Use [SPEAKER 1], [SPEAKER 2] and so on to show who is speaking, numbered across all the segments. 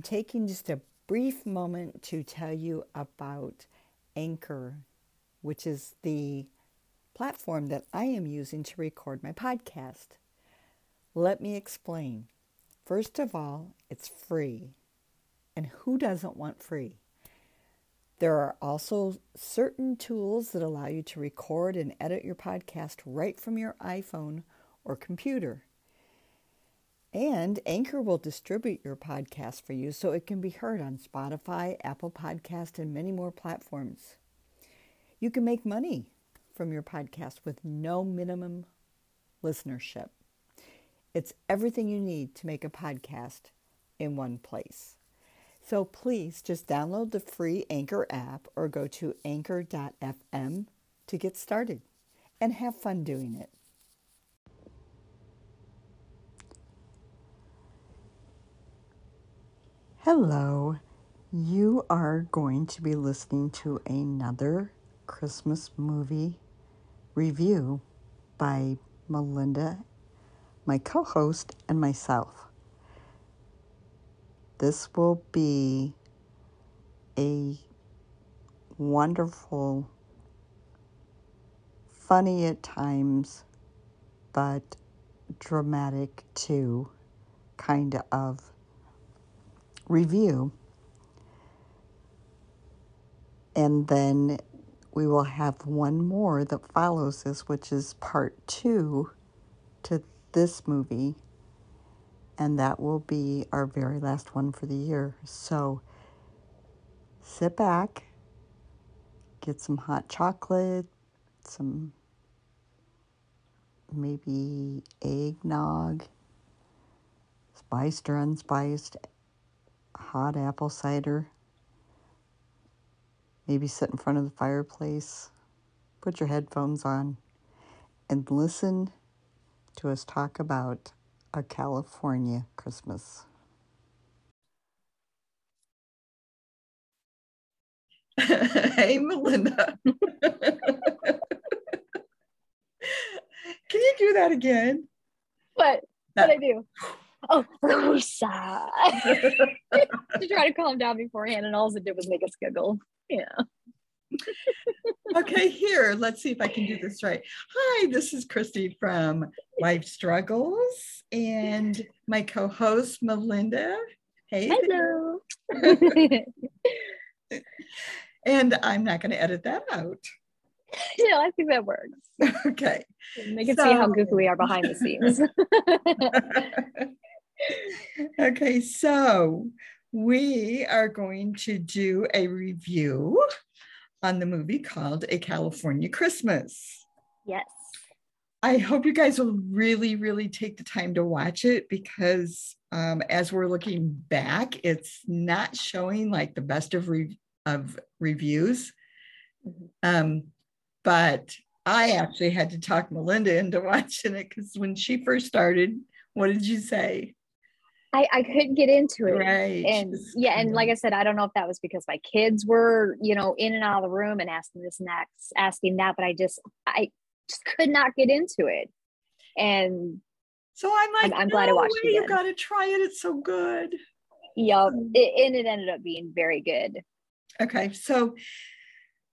[SPEAKER 1] I'm taking just a brief moment to tell you about Anchor, which is the platform that I am using to record my podcast. Let me explain. First of all, it's free. And who doesn't want free? There are also certain tools that allow you to record and edit your podcast right from your iPhone or computer. And Anchor will distribute your podcast for you so it can be heard on Spotify, Apple Podcast, and many more platforms. You can make money from your podcast with no minimum listenership. It's everything you need to make a podcast in one place. So please just download the free Anchor app or go to anchor.fm to get started and have fun doing it. Hello. You are going to be listening to another Christmas movie review by Melinda, my co host, and myself. This will be a wonderful, funny at times, but dramatic too kind of review. And then we will have one more that follows this, which is part two to this movie. And that will be our very last one for the year. So sit back, get some hot chocolate, some maybe eggnog, spiced or unspiced, hot apple cider. Maybe sit in front of the fireplace, put your headphones on, and listen to us talk about a California Christmas.
[SPEAKER 2] hey, Melinda. Can you do that again?
[SPEAKER 3] What? What I do? oh, Rosa. to try to calm down beforehand, and all it did was make us giggle. Yeah.
[SPEAKER 2] okay, here, let's see if I can do this right. Hi, this is Christy from Life Struggles and my co host, Melinda. Hey.
[SPEAKER 3] Hello.
[SPEAKER 2] and I'm not going to edit that out.
[SPEAKER 3] Yeah, I think that works.
[SPEAKER 2] Okay.
[SPEAKER 3] They can so, see how goofy we are behind the scenes.
[SPEAKER 2] Okay, so we are going to do a review on the movie called A California Christmas.
[SPEAKER 3] Yes.
[SPEAKER 2] I hope you guys will really, really take the time to watch it because um, as we're looking back, it's not showing like the best of, re- of reviews. Mm-hmm. Um, but I actually had to talk Melinda into watching it because when she first started, what did you say?
[SPEAKER 3] I, I couldn't get into it.
[SPEAKER 2] Right.
[SPEAKER 3] And yeah, and like I said, I don't know if that was because my kids were, you know, in and out of the room and asking this next, asking that, but I just I just could not get into it. And
[SPEAKER 2] so I'm like,
[SPEAKER 3] I'm, I'm glad I watched
[SPEAKER 2] it. You gotta try it. It's so good.
[SPEAKER 3] Yeah, It, and it ended up being very good.
[SPEAKER 2] Okay. So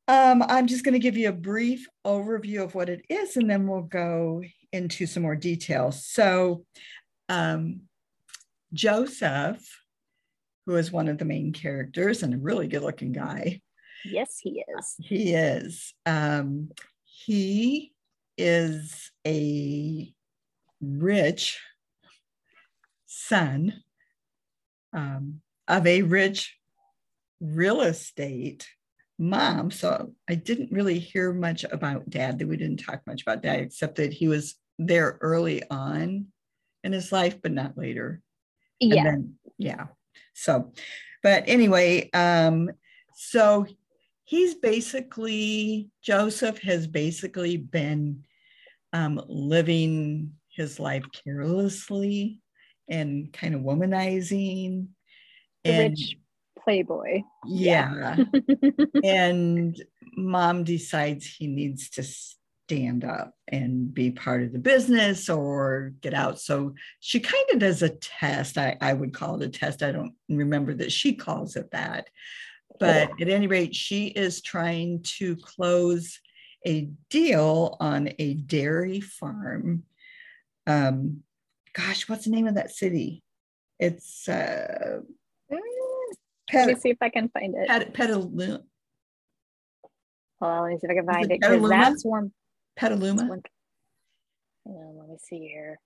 [SPEAKER 2] um, I'm just going to give you a brief overview of what it is, and then we'll go into some more details. So, um, Joseph, who is one of the main characters and a really good looking guy.
[SPEAKER 3] Yes, he is.
[SPEAKER 2] He is. Um, he is a rich son um, of a rich real estate mom. So I didn't really hear much about dad. That we didn't talk much about dad, except that he was there early on in his life, but not later.
[SPEAKER 3] Yeah.
[SPEAKER 2] Then, yeah. So, but anyway, um, so he's basically, Joseph has basically been um, living his life carelessly and kind of womanizing.
[SPEAKER 3] The and, rich playboy.
[SPEAKER 2] Yeah. and mom decides he needs to stand up and be part of the business or get out. So she kind of does a test. I, I would call it a test. I don't remember that she calls it that. But at any rate, she is trying to close a deal on a dairy farm. Um, gosh, what's the name of that city? It's uh,
[SPEAKER 3] Mm, Let me see if I can find it.
[SPEAKER 2] Pet, Petaluma.
[SPEAKER 3] Hold on, let me see if I can find
[SPEAKER 2] it
[SPEAKER 3] it
[SPEAKER 2] Petaluma?
[SPEAKER 3] that's one.
[SPEAKER 2] Petaluma.
[SPEAKER 3] one- Hang on, let me see here.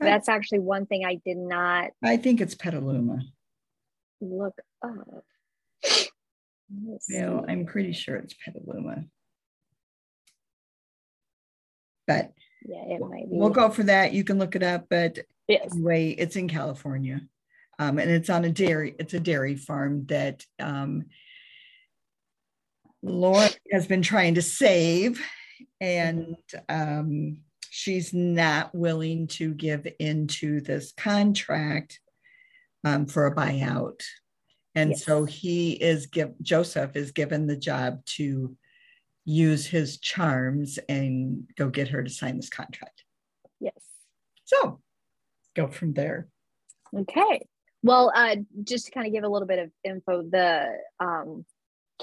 [SPEAKER 3] That's actually one thing I did not
[SPEAKER 2] I think it's Petaluma.
[SPEAKER 3] look up.
[SPEAKER 2] No. I'm pretty sure it's Petaluma. But
[SPEAKER 3] yeah, it might be.
[SPEAKER 2] we'll go for that. You can look it up, but
[SPEAKER 3] Yes.
[SPEAKER 2] anyway, it's in California. Um, and it's on a dairy, it's a dairy farm that um, Laura has been trying to save. And um, she's not willing to give into this contract um, for a buyout. And
[SPEAKER 3] Yes.
[SPEAKER 2] so he is give Joseph is given the job to use his charms and go get her to sign this contract.
[SPEAKER 3] Yes.
[SPEAKER 2] So go from there.
[SPEAKER 3] Okay. Well, uh, just to kind of give a little bit of info, the um,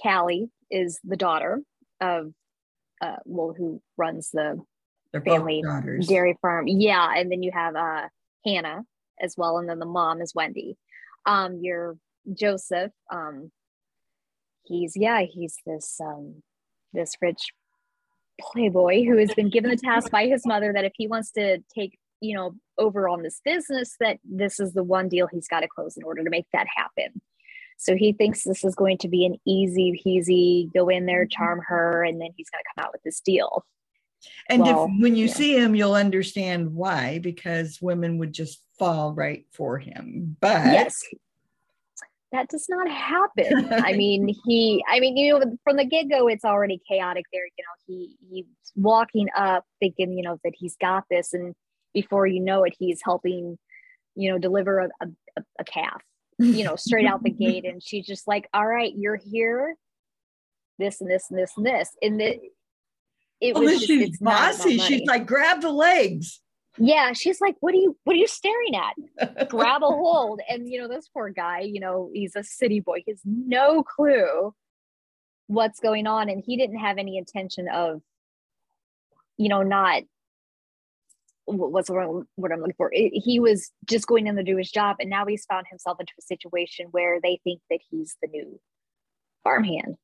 [SPEAKER 3] Callie is the daughter of uh, well, who runs the
[SPEAKER 2] They're
[SPEAKER 3] Family dairy farm. Yeah, and then you have uh, Hannah as well, and then the mom is Wendy. Um, your Joseph, um, he's yeah, he's this um, this rich playboy who has been given the task by his mother that if he wants to take you know over on this business, that this is the one deal he's got to close in order to make that happen. So he thinks this is going to be an easy peasy go in there, mm-hmm. charm her, and then he's going to come out with this deal.
[SPEAKER 2] And
[SPEAKER 3] Well,
[SPEAKER 2] if, when you
[SPEAKER 3] yeah.
[SPEAKER 2] see him, you'll understand why, because women would just fall right for him. But
[SPEAKER 3] yes that does not happen i mean he i mean you know from the get-go it's already chaotic there you know he he's walking up thinking you know that he's got this and before you know it he's helping you know deliver a, a, a calf you know straight out the gate and she's just like all right you're here this and this and this and this and it it was just,
[SPEAKER 2] she's
[SPEAKER 3] it's not
[SPEAKER 2] bossy. She's like, grab the legs.
[SPEAKER 3] yeah she's like what are you what are you staring at grab a hold. And you know, this poor guy, you know, he's a city boy. He has no clue what's going on. And he didn't have any intention of, you know, not what's the word what I'm looking for. It- he was just going in to do his job. And now he's found himself into a situation where they think that he's the new farmhand.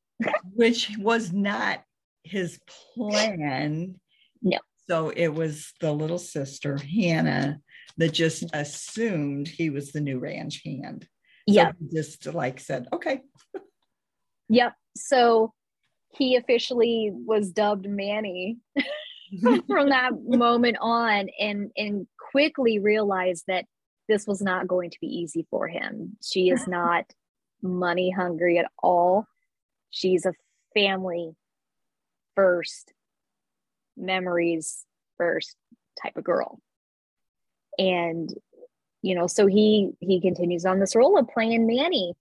[SPEAKER 2] which was not his plan.
[SPEAKER 3] No.
[SPEAKER 2] So it was the little sister, Hannah, that just assumed he was the new ranch hand.
[SPEAKER 3] Yeah.
[SPEAKER 2] he just like said, okay.
[SPEAKER 3] Yep. So he officially was dubbed Manny from that moment on and and quickly realized that this was not going to be easy for him. She is not money hungry at all. She's a family first, memories first type of girl. And you know, so he he continues on this role of playing Manny,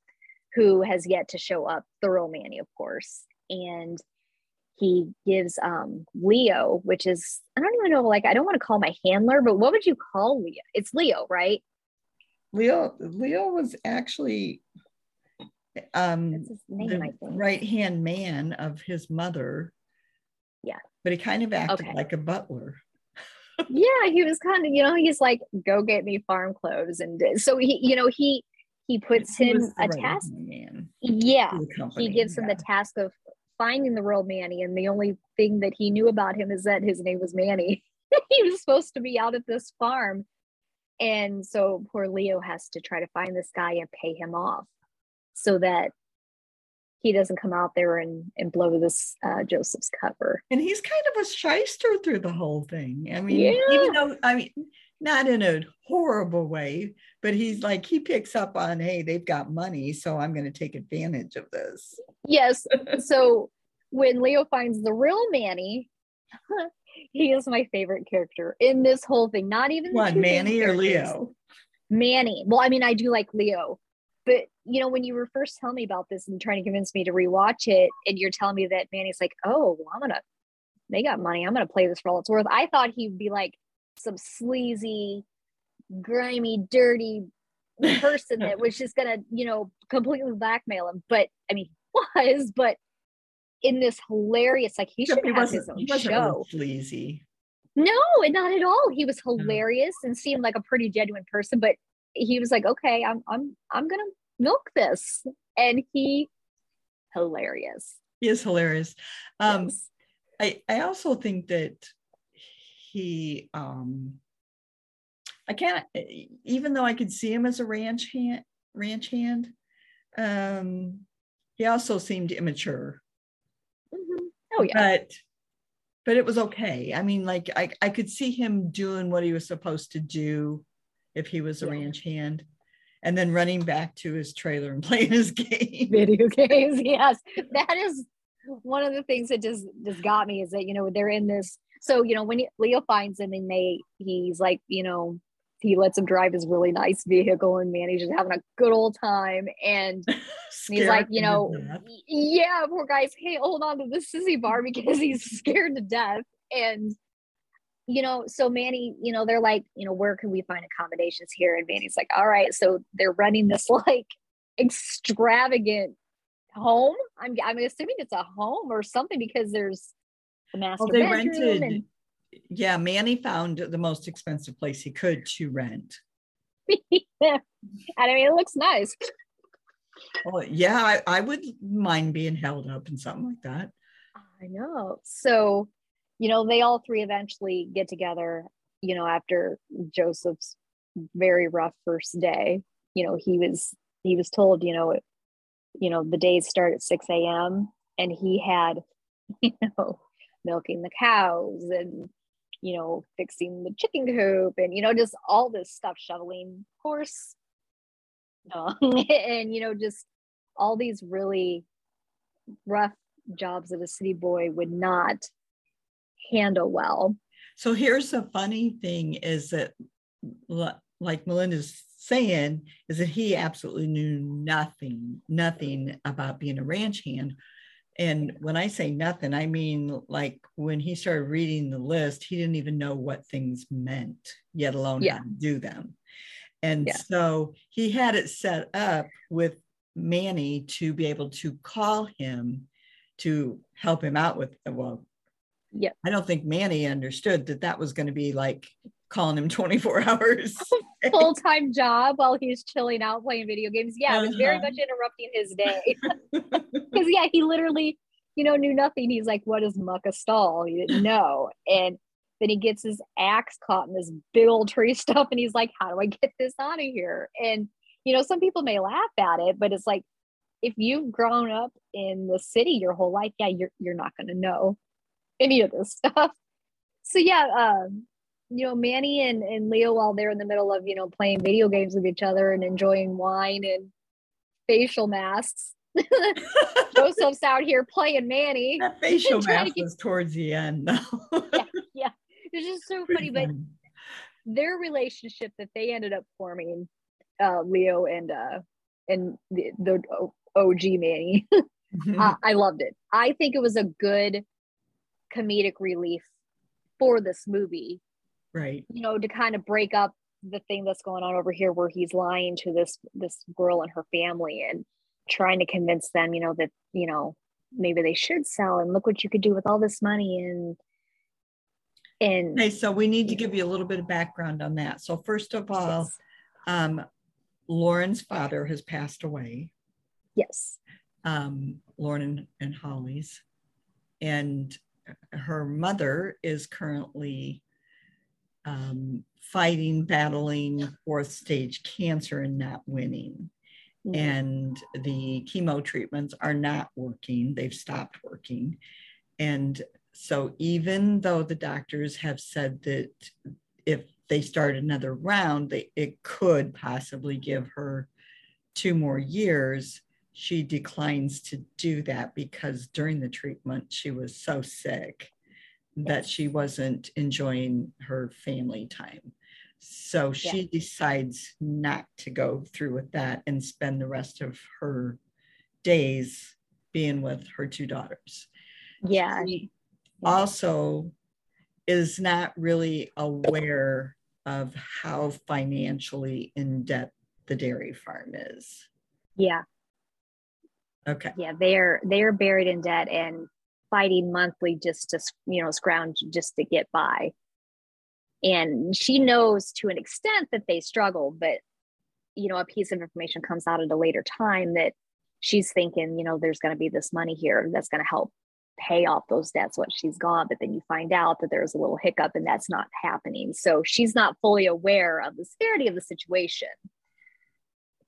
[SPEAKER 3] who has yet to show up, the real Manny, of course. And he gives um Leo, which is I don't even know, like I don't want to call my handler, but what would you call Leo? It's Leo, right?
[SPEAKER 2] Leo, Leo was actually um
[SPEAKER 3] name,
[SPEAKER 2] the right hand man of his mother.
[SPEAKER 3] Yeah.
[SPEAKER 2] But he kind of acted
[SPEAKER 3] Okay.
[SPEAKER 2] like a butler.
[SPEAKER 3] yeah he was kind of you know he's like go get me farm clothes and so he you know he he puts
[SPEAKER 2] He
[SPEAKER 3] him a task
[SPEAKER 2] man
[SPEAKER 3] yeah he gives him the task of finding the real manny and the only thing that he knew about him is that his name was manny he was supposed to be out at this farm and so poor leo has to try to find this guy and pay him off so that he doesn't come out there and, and blow this uh, joseph's cover
[SPEAKER 2] And he's kind of a shyster through the whole thing. I mean,
[SPEAKER 3] Yeah.
[SPEAKER 2] even though, I mean, not in a horrible way, but he's like, he picks up on, hey, they've got money, so I'm going to take advantage of this.
[SPEAKER 3] Yes. so when Leo finds the real Manny, he is my favorite character in this whole thing. Not even
[SPEAKER 2] What, Manny or. Leo?
[SPEAKER 3] Manny. Well, I mean, I do like Leo, but you know, when you were first telling me about this and trying to convince me to rewatch it, and you're telling me that Manny's like, oh, well, I'm gonna they got money. I'm going to play this for all it's worth. I thought he'd be like some sleazy, grimy, dirty person that was just to, you know, completely blackmail him. But I mean, was, but in this hilarious, like he should have his own show.
[SPEAKER 2] Sleazy.
[SPEAKER 3] No, and not at all. He was hilarious no. and seemed like a pretty genuine person, but he was like, okay, I'm, I'm, I'm to milk this. And he, hilarious.
[SPEAKER 2] He is hilarious. Um, yes. I, I also think that he, um, I can't, even though I could see him as a ranch hand, ranch hand, um, he also seemed immature.
[SPEAKER 3] Mm-hmm. Oh yeah.
[SPEAKER 2] But but it was okay. I mean, like I, I could see him doing what he was supposed to do if he was a yeah. ranch hand and then running back to his trailer and playing his game.
[SPEAKER 3] Video games, yes. That is one of the things that just just got me is that you know they're in this. So you know when Leo finds him and they he's like you know he lets him drive his really nice vehicle and man he's just having a good old time and he's like you know yeah poor guy's hey hold on to the sissy bar because he's scared to death and you know, so Manny, you know, they're like, you know, where can we find accommodations here? And Manny's like, all right. So they're running this like extravagant home. I'm I'm assuming it's a home or something because there's the master well, they rented. And-
[SPEAKER 2] yeah, Manny found the most expensive place he could to rent.
[SPEAKER 3] and I mean, it looks nice.
[SPEAKER 2] Well, yeah, I, I would mind being held up in something like that.
[SPEAKER 3] I know. So you know, they all three eventually get together, you know, after Joseph's very rough first day. You know, he was he was told, you know, you know, the days start at 6 a.m. and he had, you know, milking the cows and you know, fixing the chicken coop and you know, just all this stuff, shoveling horse, and you know, just all these really rough jobs that a city boy would not handle well.
[SPEAKER 2] So here's the funny thing is that like Melinda's saying is that he absolutely knew nothing, nothing about being a ranch hand. And when I say nothing, I mean like when he started reading the list, he didn't even know what things meant, yet alone yeah. do them. And yeah. so he had it set up with Manny to be able to call him to help him out with well
[SPEAKER 3] yeah
[SPEAKER 2] i don't think manny understood that that was going to be like calling him 24 hours
[SPEAKER 3] full-time job while he's chilling out playing video games yeah uh-huh. it was very uh-huh. much interrupting his day because yeah he literally you know knew nothing he's like what is muck a stall he didn't know and then he gets his axe caught in this big old tree stuff and he's like how do i get this out of here and you know some people may laugh at it but it's like if you've grown up in the city your whole life yeah you're, you're not going to know any of this stuff. So yeah, um, you know, Manny and, and Leo while they're in the middle of, you know, playing video games with each other and enjoying wine and facial masks. Joseph's out here playing Manny.
[SPEAKER 2] That facial mask get... was towards the end
[SPEAKER 3] though. yeah, yeah. It's just so funny, but their relationship that they ended up forming, uh, Leo and uh and the, the OG Manny. uh, I loved it. I think it was a good comedic relief for this movie.
[SPEAKER 2] Right.
[SPEAKER 3] You know, to kind of break up the thing that's going on over here where he's lying to this this girl and her family and trying to convince them, you know, that, you know, maybe they should sell and look what you could do with all this money and and
[SPEAKER 2] okay, so we need to give you a little bit of background on that. So first of all, yes. um, Lauren's father has passed away.
[SPEAKER 3] Yes.
[SPEAKER 2] Um, Lauren and, and Holly's. And her mother is currently um, fighting, battling fourth stage cancer and not winning. Mm-hmm. And the chemo treatments are not working, they've stopped working. And so, even though the doctors have said that if they start another round, they, it could possibly give her two more years, she declines to do that because during the treatment she was so sick that she wasn't enjoying her family time. So she yeah. decides not to go through with that and spend the rest of her days being with her two daughters.
[SPEAKER 3] Yeah.
[SPEAKER 2] She, also is not really aware of how financially in debt the dairy farm is.
[SPEAKER 3] Yeah.
[SPEAKER 2] Okay.
[SPEAKER 3] Yeah. They're they're buried in debt and fighting monthly just to you know scrounge just to get by. And she knows to an extent that they struggle, but you know, a piece of information comes out at a later time that she's thinking, you know, there's going to be this money here that's going to help pay off those debts what she's got. But then you find out that there's a little hiccup and that's not happening. So she's not fully aware of the severity of the situation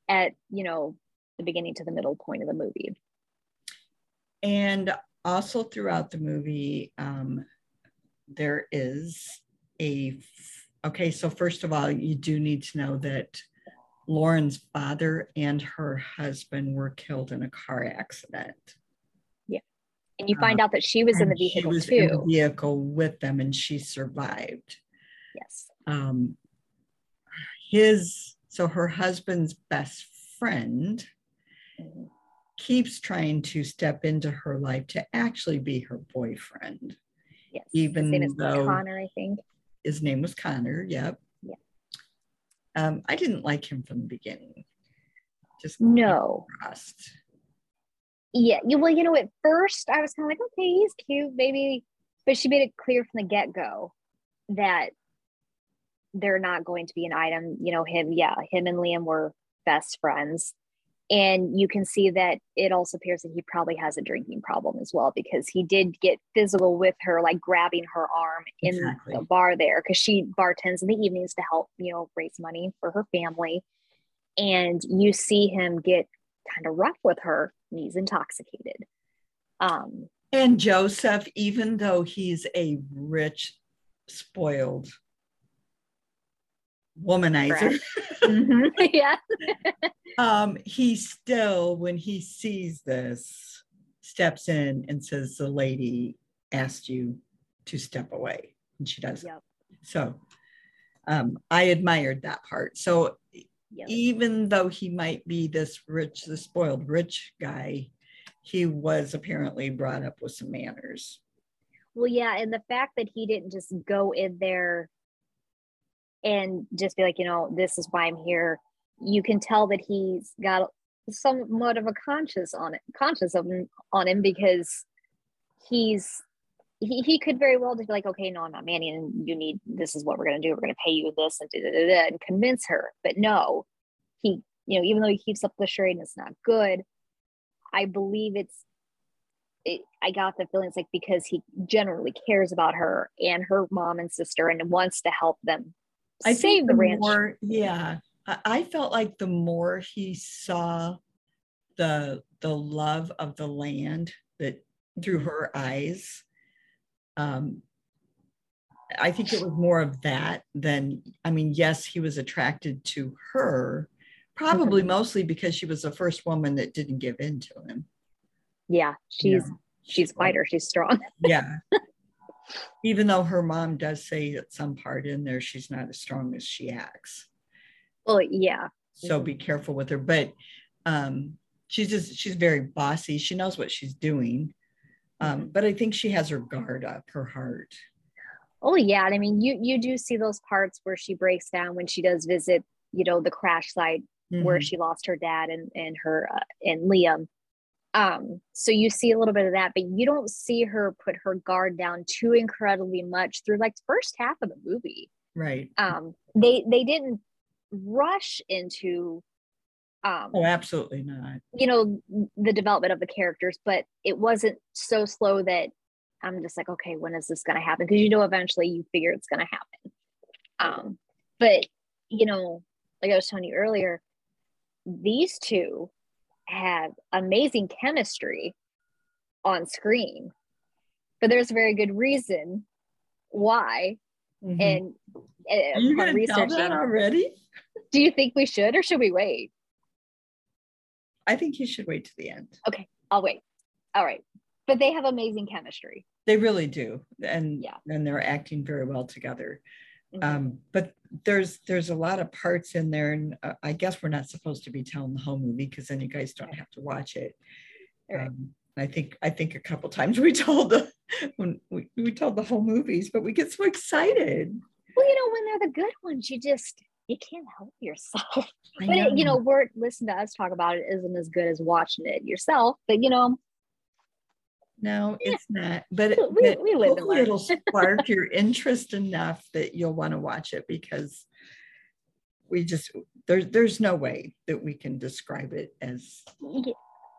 [SPEAKER 3] at you know the beginning to the middle point of the movie.
[SPEAKER 2] And also throughout the movie um, there is a okay so first of all you do need to know that lauren's father and her husband were killed in a car accident. Yeah.
[SPEAKER 3] and you find uh, out that she was in the vehicle
[SPEAKER 2] she was
[SPEAKER 3] too.
[SPEAKER 2] in the vehicle with them and she survived.
[SPEAKER 3] Yes.
[SPEAKER 2] Um his so her husband's best friend keeps trying to step into her life to actually be her boyfriend.
[SPEAKER 3] Yes
[SPEAKER 2] even though
[SPEAKER 3] connor i think
[SPEAKER 2] his name was connor yep.
[SPEAKER 3] Yeah.
[SPEAKER 2] Um i didn't like him from the beginning. Just
[SPEAKER 3] no.
[SPEAKER 2] trust
[SPEAKER 3] yeah you well you know at first i was kind of like okay he's cute maybe but she made it clear from the get-go that they're not going to be an item you know him yeah him and liam were best friends and you can see that it also appears that he probably has a drinking problem as well because he did get physical with her like grabbing her arm in exactly. the bar there because she bartends in the evenings to help you know raise money for her family and you see him get kind of rough with her and he's intoxicated. Um,
[SPEAKER 2] and Joseph, even though he's a rich, spoiled womanizer,
[SPEAKER 3] mm-hmm. yeah,
[SPEAKER 2] um, he still, when he sees this, steps in and says, "The lady asked you to step away," and she does.
[SPEAKER 3] Yep.
[SPEAKER 2] So, um, I admired that part. So Yep. Even though he might be this rich, the spoiled rich guy, he was apparently brought up with some manners.
[SPEAKER 3] Well, yeah, and the fact that he didn't just go in there and just be like, you know, this is why I'm here. You can tell that he's got somewhat of a conscious on it, conscious of on him because he's he, he could very well just be like, okay, no, I'm not Manny, and you need this is what we're gonna do. We're gonna pay you this and, da, da, da, and convince her. But no, he, you know, even though he keeps up the charade and it's not good, I believe it's it, I got the feeling it's like because he generally cares about her and her mom and sister and wants to help them
[SPEAKER 2] I
[SPEAKER 3] save
[SPEAKER 2] the,
[SPEAKER 3] the ranch.
[SPEAKER 2] More, yeah, I felt like the more he saw the the love of the land that through her eyes, um, I think it was more of that than, I mean, yes, he was attracted to her, probably mm-hmm. mostly because she was the first woman that didn't give in to him.
[SPEAKER 3] Yeah, she's yeah. she's fighter, she's strong.
[SPEAKER 2] yeah. Even though her mom does say at some part in there she's not as strong as she acts.
[SPEAKER 3] Well, yeah.
[SPEAKER 2] So be careful with her. But um she's just she's very bossy. She knows what she's doing. Um, but I think she has her guard up, her heart.
[SPEAKER 3] Oh yeah, I mean, you you do see those parts where she breaks down when she does visit, you know, the crash site mm-hmm. where she lost her dad and and her uh, and Liam. Um, so you see a little bit of that, but you don't see her put her guard down too incredibly much through like the first half of the movie.
[SPEAKER 2] Right.
[SPEAKER 3] Um, they they didn't rush into
[SPEAKER 2] um oh absolutely not
[SPEAKER 3] you know the development of the characters but it wasn't so slow that i'm just like okay when is this going to happen because you know eventually you figure it's going to happen um but you know like i was telling you earlier these two have amazing chemistry on screen but there's a very good reason why mm-hmm. and
[SPEAKER 2] uh, Are you to tell that already?
[SPEAKER 3] Do you think we should, or should we wait?
[SPEAKER 2] I think you should wait to the end.
[SPEAKER 3] Okay, I'll wait. All right. But they have amazing chemistry.
[SPEAKER 2] They really do. And yeah. and they're acting very well together. Mm-hmm. Um, but there's there's a lot of parts in there, and uh, I guess we're not supposed to be telling the whole movie because then you guys don't have to watch it. Right. Um, I think I think a couple times we told the when we, we told the whole movies, but we get so excited.
[SPEAKER 3] Well, you know, when they're the good ones, you just you can't help yourself. but. It, you know, we're listen to us talk about it isn't as good as watching it yourself. But you know,
[SPEAKER 2] no, yeah. it's not. But, it,
[SPEAKER 3] we,
[SPEAKER 2] but
[SPEAKER 3] we and
[SPEAKER 2] it'll spark your interest enough that you'll want to watch it because we just there's there's no way that we can describe it as yeah.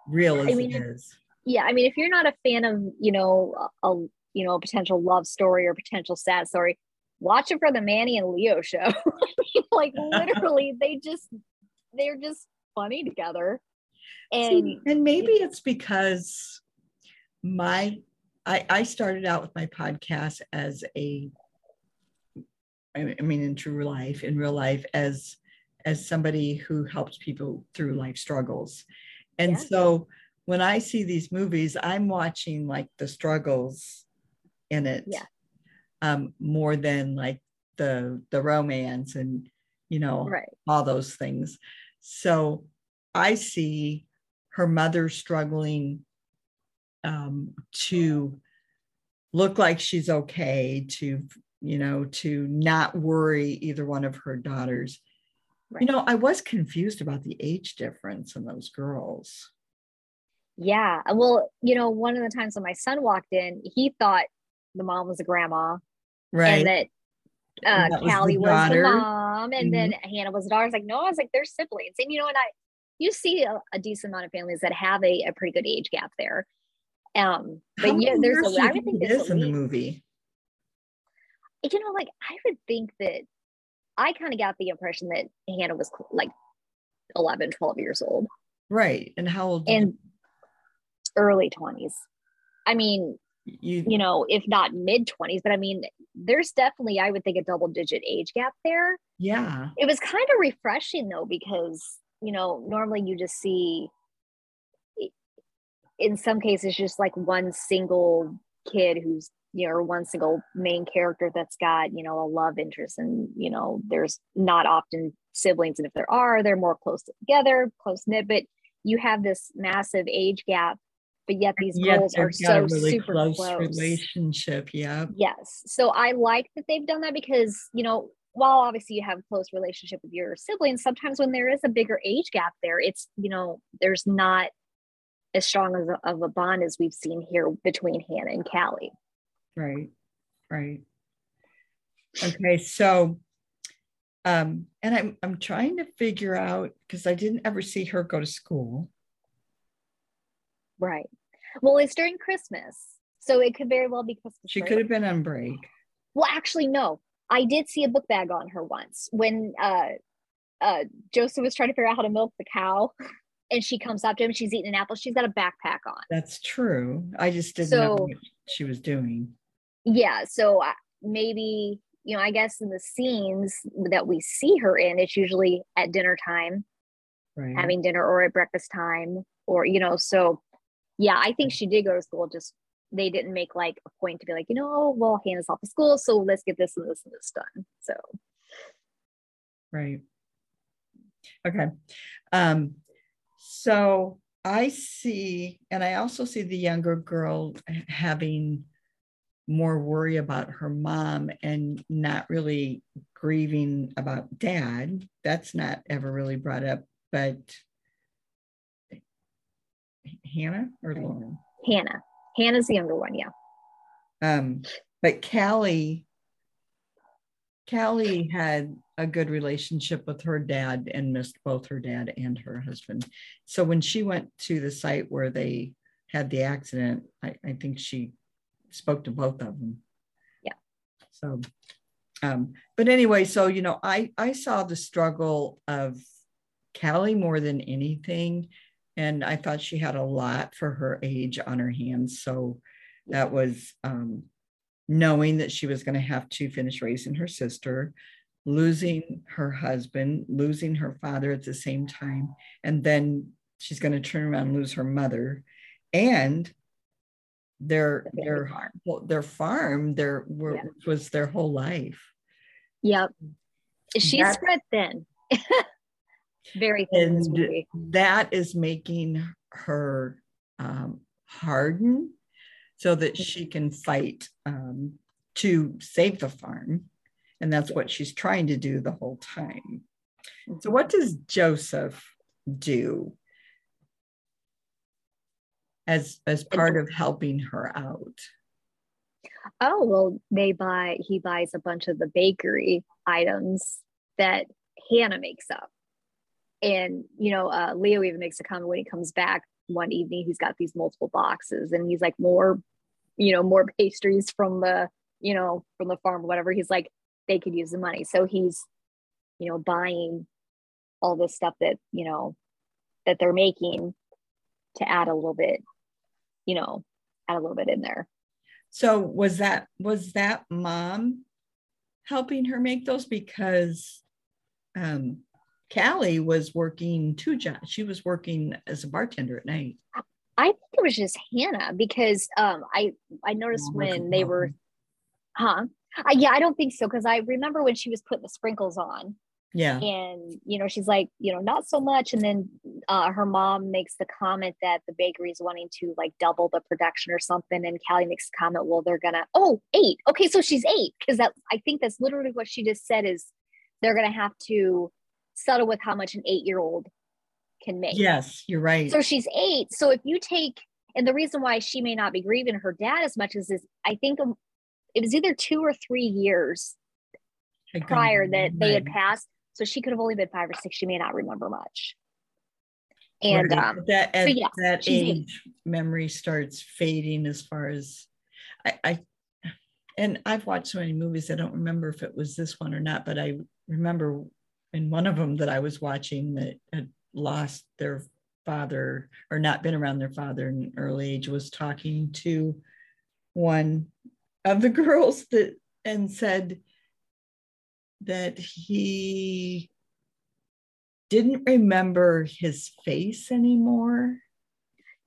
[SPEAKER 2] real as I mean, it is.
[SPEAKER 3] Yeah, I mean, if you're not a fan of you know a you know a potential love story or potential sad story, watch it for the Manny and Leo show. I mean, like literally, they just they're just funny together. And
[SPEAKER 2] and maybe it's because my I, I started out with my podcast as a I mean in true life, in real life, as as somebody who helps people through life struggles. And yeah. so when I see these movies, I'm watching like the struggles in it.
[SPEAKER 3] Yeah.
[SPEAKER 2] Um, more than like the the romance and you know
[SPEAKER 3] right.
[SPEAKER 2] all those things. So I see her mother struggling um, to look like she's okay, to, you know, to not worry either one of her daughters. Right. You know, I was confused about the age difference in those girls.
[SPEAKER 3] Yeah. Well, you know, one of the times when my son walked in, he thought the mom was a grandma.
[SPEAKER 2] Right.
[SPEAKER 3] And that uh, that Callie was the, was the mom, and mm-hmm. then Hannah was the daughter. I was like, no, I was like, they're siblings. And you know, and I, you see a, a, decent amount of families that have a, a pretty good age gap there. Um, but How yeah, there's a, I would think
[SPEAKER 2] this in the movie.
[SPEAKER 3] You know, like I would think that I kind of got the impression that Hannah was like 11, 12 years old.
[SPEAKER 2] Right. And how old?
[SPEAKER 3] And early 20s. I mean, you, you know, if not mid 20s, but I mean, there's definitely, I would think, a double digit age gap there.
[SPEAKER 2] Yeah.
[SPEAKER 3] It was kind of refreshing though, because, you know, normally you just see in some cases just like one single kid who's you know or one single main character that's got you know a love interest and you know there's not often siblings and if there are they're more close together close knit but you have this massive age gap but yet these yet girls are so really super close, close.
[SPEAKER 2] relationship yeah
[SPEAKER 3] yes. So i like that they've done that because you know while obviously you have a close relationship with your siblings sometimes when there is a bigger age gap there it's you know there's not as strong of a, of a bond as we've seen here between Hannah and Callie.
[SPEAKER 2] Right, right. Okay, so um, and I'm I'm trying to figure out because I didn't ever see her go to school.
[SPEAKER 3] Right. Well, it's during Christmas, so it could very well be Christmas.
[SPEAKER 2] She break. could have been on break.
[SPEAKER 3] Well, actually, no. I did see a book bag on her once when uh, uh, Joseph was trying to figure out how to milk the cow and she comes up to him she's eating an apple she's got a backpack on.
[SPEAKER 2] That's true. I just didn't so, know what she was doing.
[SPEAKER 3] Yeah so maybe you know i guess in the scenes that we see her in it's usually at dinner time. Right. having dinner or at breakfast time or you know so yeah i think she did go to school just they didn't make like a point to be like you know well hannah's off of school so let's get this and this and this done so.
[SPEAKER 2] Right. Okay. Um so I see, and I also see the younger girl having more worry about her mom and not really grieving about dad. That's not ever really brought up, but Hannah or Lauren?
[SPEAKER 3] Hannah. Hannah's the younger one, yeah.
[SPEAKER 2] Um, but Callie, Callie had a good relationship with her dad and missed both her dad and her husband. So when she went to the site where they had the accident, I, I think she spoke to both of them.
[SPEAKER 3] Yeah.
[SPEAKER 2] So, um, but anyway, so you know, I I saw the struggle of Callie more than anything, and I thought she had a lot for her age on her hands. So that was um, knowing that she was going to have to finish raising her sister, losing her husband, losing her father at the same time, and then she's going to turn around and lose her mother, and their their farm, their farm, their yeah. was their whole life.
[SPEAKER 3] Yep, she's that, spread thin, very thin.
[SPEAKER 2] And that is making her um, harden so that she can fight um, to save the farm. And that's what she's trying to do the whole time. So, what does Joseph do as as part of helping her out?
[SPEAKER 3] Oh well, they buy. He buys a bunch of the bakery items that Hannah makes up, and you know, uh, Leo even makes a comment when he comes back one evening. He's got these multiple boxes, and he's like, "More, you know, more pastries from the, you know, from the farm, or whatever." He's like, they could use the money, so he's, you know, buying all this stuff that you know that they're making to add a little bit, you know, add a little bit in there.
[SPEAKER 2] So was that was that mom helping her make those because um Callie was working two jobs. She was working as a bartender at night.
[SPEAKER 3] I think it was just Hannah because um I I noticed oh, when they were huh? I, yeah I don't think so because I remember when she was putting the sprinkles on.
[SPEAKER 2] Yeah.
[SPEAKER 3] And you know she's like you know not so much. And then uh, her mom makes the comment that the bakery is wanting to like double the production or something and callie makes a comment well they're gonna oh eight. Okay so she's eight because that i think that's literally what she just said is they're gonna have to settle with how much an eight year old can make
[SPEAKER 2] yes you're right
[SPEAKER 3] so she's eight so if you take and the reason why she may not be grieving her dad as much as is i think um, it was either two or three years prior that they had passed so she could have only been five or six. She may not remember much. And right. um,
[SPEAKER 2] that at so yeah, that age, memory starts fading as far as I, I and I've watched so many movies. I don't remember if it was this one or not, but I remember in one of them that I was watching that lost their father or not been around their father in early age was talking to one of the girls that and said that he didn't remember his face anymore.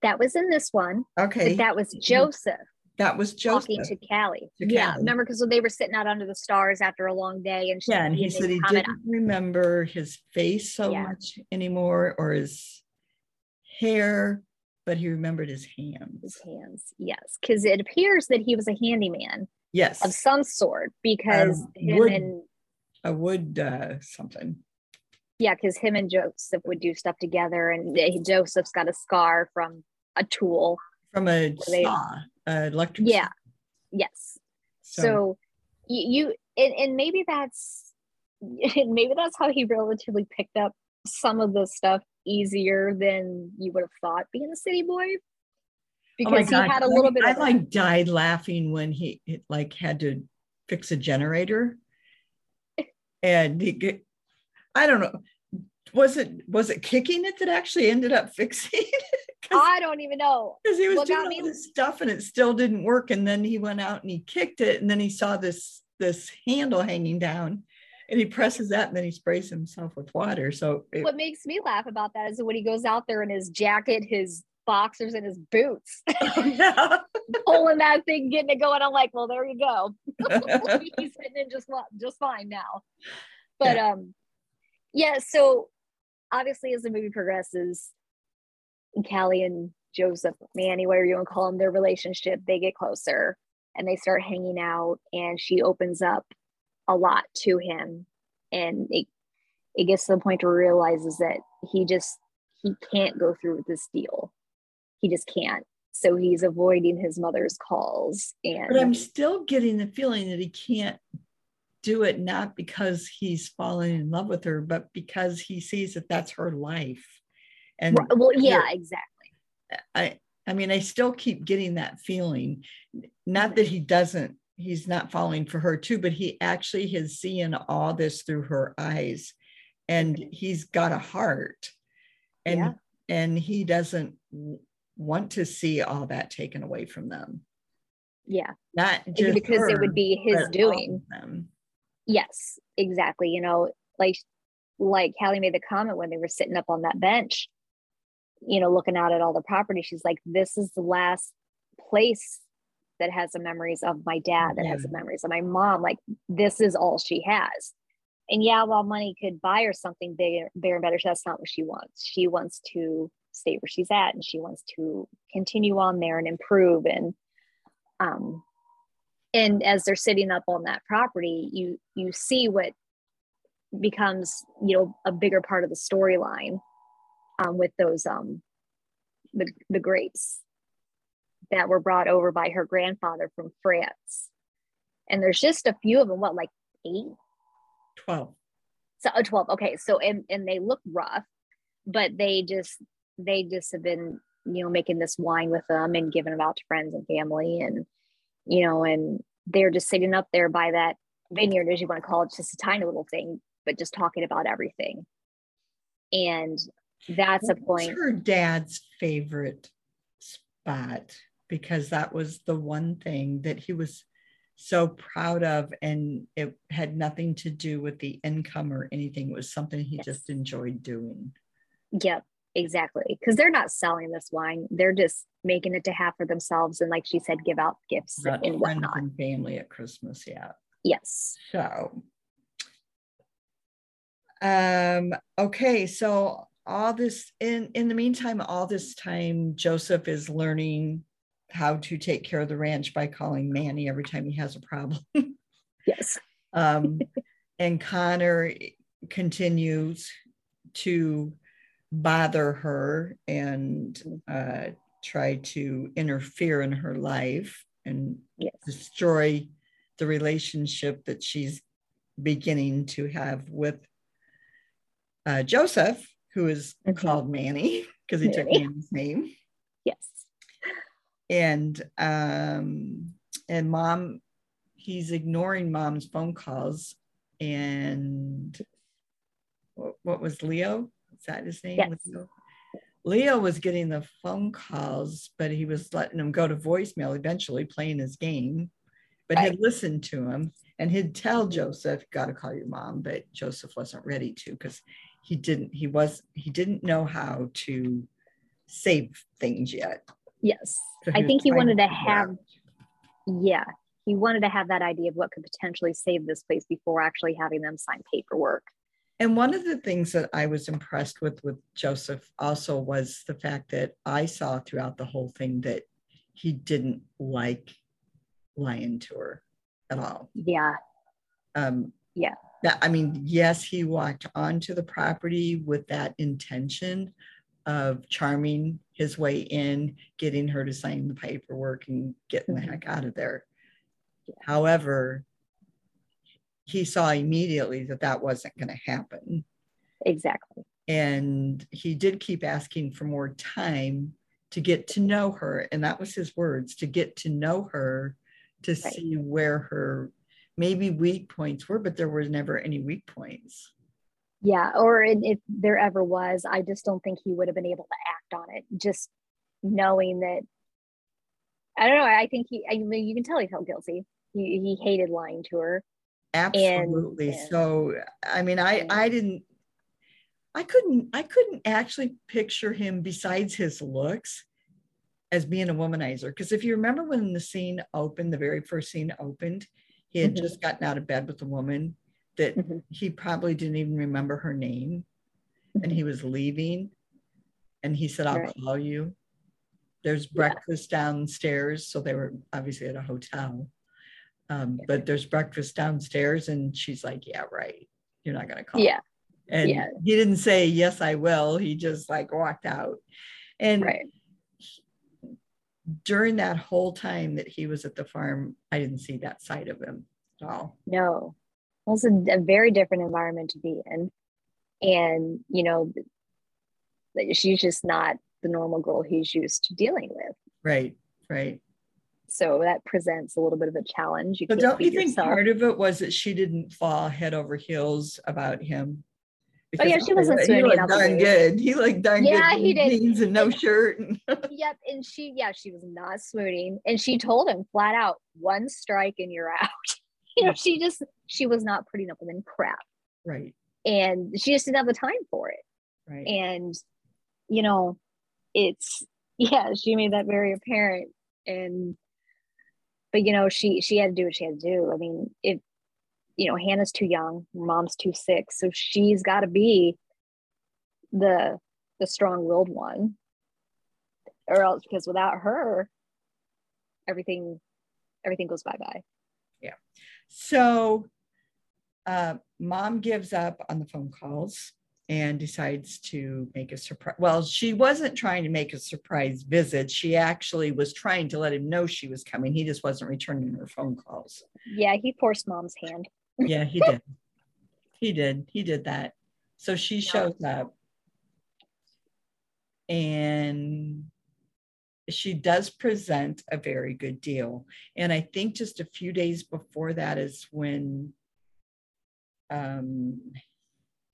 [SPEAKER 3] That was in this one.
[SPEAKER 2] Okay.
[SPEAKER 3] that was mm-hmm. Joseph.
[SPEAKER 2] That was Joseph.
[SPEAKER 3] Talking to Callie. To yeah. Callie. Remember, because they were sitting out under the stars after a long day. And
[SPEAKER 2] yeah, and he said he didn't remember his face so yeah. much anymore or his hair, but he remembered his hands.
[SPEAKER 3] His hands, yes. Because it appears that he was a handyman.
[SPEAKER 2] Yes.
[SPEAKER 3] Of some sort, because him wood, and
[SPEAKER 2] a wood uh, something.
[SPEAKER 3] Yeah, because him and Joseph would do stuff together, and Joseph's got a scar from a tool
[SPEAKER 2] from a they, saw, uh, electric.
[SPEAKER 3] Yeah. Saw. Yes. So, so you, and, and maybe that's maybe that's how he relatively picked up some of the stuff easier than you would have thought being a city boy oh because oh he had a little bit
[SPEAKER 2] I like died laughing when he like had to fix a generator and he i don't know was it was it kicking it that actually ended up fixing it?
[SPEAKER 3] I don't even know
[SPEAKER 2] because he was what doing all me- this stuff and it still didn't work. And then he went out and he kicked it, and then he saw this this handle hanging down, and he presses that, and then he sprays himself with water. So
[SPEAKER 3] it- what makes me laugh about that is when he goes out there in his jacket, his boxers, and his boots, pulling that thing, getting it going. I'm like, well, there you go. He's fitting in just just fine now. But yeah. um, yeah. So obviously, as the movie progresses, Callie and Joseph, Manny, whatever you want to call them, their relationship, they get closer and they start hanging out, and she opens up a lot to him, and it it gets to the point where he realizes that he just he can't go through with this deal he just can't. So he's avoiding his mother's calls. And
[SPEAKER 2] but I'm still getting the feeling that he can't do it not because he's falling in love with her, but because he sees that that's her life.
[SPEAKER 3] And well, yeah, exactly.
[SPEAKER 2] I I mean, I still keep getting that feeling. Not that he doesn't, he's not falling for her too, but he actually has seen all this through her eyes. And mm-hmm. he's got a heart. And yeah. and he doesn't want to see all that taken away from them.
[SPEAKER 3] Yeah.
[SPEAKER 2] Not
[SPEAKER 3] because
[SPEAKER 2] her,
[SPEAKER 3] it would be his doing. Yes, exactly. You know, like like Callie made the comment when they were sitting up on that bench, you know, looking out at all the property. She's like, this is the last place that has the memories of my dad, that yeah. has the memories of my mom. Like, this is all she has. And yeah, while money could buy her something bigger, bigger and better, that's not what she wants. She wants to stay where she's at and she wants to continue on there and improve and um and as they're sitting up on that property you you see what becomes you know a bigger part of the storyline um, with those um the, the grapes that were brought over by her grandfather from France. And there's just a few of them what like eight?
[SPEAKER 2] 12
[SPEAKER 3] so oh, 12 okay so and and they look rough but they just they just have been you know making this wine with them and giving them out to friends and family and you know and they're just sitting up there by that vineyard as you want to call it just a tiny little thing but just talking about everything. And that's
[SPEAKER 2] What
[SPEAKER 3] a point
[SPEAKER 2] her dad's favorite spot? Because that was the one thing that he was so proud of and it had nothing to do with the income or anything. It was something he
[SPEAKER 3] Yes.
[SPEAKER 2] just enjoyed doing.
[SPEAKER 3] Yep, exactly. Because they're not selling this wine; they're just making it to have for themselves, and like she said, give out gifts
[SPEAKER 2] Got
[SPEAKER 3] and whatnot.
[SPEAKER 2] and family at christmas yeah
[SPEAKER 3] Yes.
[SPEAKER 2] so um okay so all this in in the meantime all this time joseph is learning how to take care of the ranch by calling manny every time he has a problem
[SPEAKER 3] Yes.
[SPEAKER 2] um, and Connor continues to bother her and uh, try to interfere in her life and
[SPEAKER 3] Yes.
[SPEAKER 2] destroy the relationship that she's beginning to have with uh, Joseph, who is
[SPEAKER 3] Mhm.
[SPEAKER 2] called Manny because he took
[SPEAKER 3] Manny.
[SPEAKER 2] Manny's name
[SPEAKER 3] Yes.
[SPEAKER 2] and um and mom he's ignoring mom's phone calls and what, what was leo is that his name
[SPEAKER 3] Yes.
[SPEAKER 2] leo? leo was getting the phone calls but he was letting them go to voicemail eventually playing his game but he'd listen to him and he'd tell joseph got to call your mom but joseph wasn't ready to because he didn't he was he didn't know how to save things yet
[SPEAKER 3] Yes.
[SPEAKER 2] so
[SPEAKER 3] I think he wanted to have,
[SPEAKER 2] out.
[SPEAKER 3] yeah, he wanted to have that idea of what could potentially save this place before actually having them sign paperwork.
[SPEAKER 2] And one of the things that I was impressed with with Joseph also was the fact that I saw throughout the whole thing that he didn't like lying to her at all.
[SPEAKER 3] Yeah.
[SPEAKER 2] Um,
[SPEAKER 3] Yeah.
[SPEAKER 2] That I mean, yes, he walked onto the property with that intention of charming his way in, getting her to sign the paperwork and getting the
[SPEAKER 3] Mhm.
[SPEAKER 2] heck out of there.
[SPEAKER 3] Yeah.
[SPEAKER 2] However, he saw immediately that that wasn't going to happen
[SPEAKER 3] Exactly.
[SPEAKER 2] and he did keep asking for more time to get to know her and that was his words to get to know her to
[SPEAKER 3] Right.
[SPEAKER 2] see where her maybe weak points were but there were never any weak points
[SPEAKER 3] Yeah. Or if there ever was, I just don't think he would have been able to act on it. Just knowing that, I don't know. I think he, I mean, you can tell he felt guilty. He, he hated lying to her.
[SPEAKER 2] Absolutely.
[SPEAKER 3] And-
[SPEAKER 2] so i mean i i didn't i couldn't i couldn't actually picture him besides his looks as being a womanizer. Because if you remember when the scene opened the very first scene opened he had
[SPEAKER 3] Mhm.
[SPEAKER 2] just gotten out of bed with a woman that
[SPEAKER 3] Mhm.
[SPEAKER 2] he probably didn't even remember her name. And he was leaving. And he said i'll
[SPEAKER 3] Right.
[SPEAKER 2] call you. There's
[SPEAKER 3] Yeah.
[SPEAKER 2] breakfast downstairs. So they were obviously at a hotel um, but there's breakfast downstairs and she's like yeah right you're not going to call
[SPEAKER 3] Yeah.
[SPEAKER 2] and
[SPEAKER 3] yeah.
[SPEAKER 2] he didn't say yes i will he just like walked out and
[SPEAKER 3] Right.
[SPEAKER 2] during that whole time that he was at the farm i didn't see that side of him at all
[SPEAKER 3] No. Well, it's a, a very different environment to be in. And, you know, she's just not the normal girl he's used to dealing with.
[SPEAKER 2] right right
[SPEAKER 3] So that presents a little bit of a challenge. You
[SPEAKER 2] but don't you think
[SPEAKER 3] yourself.
[SPEAKER 2] part of it was that she didn't fall head over heels about him
[SPEAKER 3] Oh, yeah, she wasn't
[SPEAKER 2] he
[SPEAKER 3] swooning
[SPEAKER 2] looked darn good he looked darn
[SPEAKER 3] Yeah,
[SPEAKER 2] good
[SPEAKER 3] he
[SPEAKER 2] in
[SPEAKER 3] did.
[SPEAKER 2] jeans and no
[SPEAKER 3] And-
[SPEAKER 2] shirt
[SPEAKER 3] yep. And she, yeah, she was not swooning. And she told him flat out, one strike and you're out. you know, she just, she was not putting up with any crap.
[SPEAKER 2] right
[SPEAKER 3] And she just didn't have the time for it.
[SPEAKER 2] right
[SPEAKER 3] and you know it's yeah she made that very apparent and but you know she she had to do what she had to do i mean if you know hannah's too young mom's too sick so she's got to be the the strong-willed one or else because without her, everything everything goes bye bye.
[SPEAKER 2] Yeah. So uh, mom gives up on the phone calls and decides to make a surprise. Well, she wasn't trying to make a surprise visit. She actually was trying to let him know she was coming. He just wasn't returning her phone calls.
[SPEAKER 3] Yeah, he forced mom's hand.
[SPEAKER 2] Yeah, he did. he did. He did that. So she shows up and she does present a very good deal. And I think just a few days before that is when um,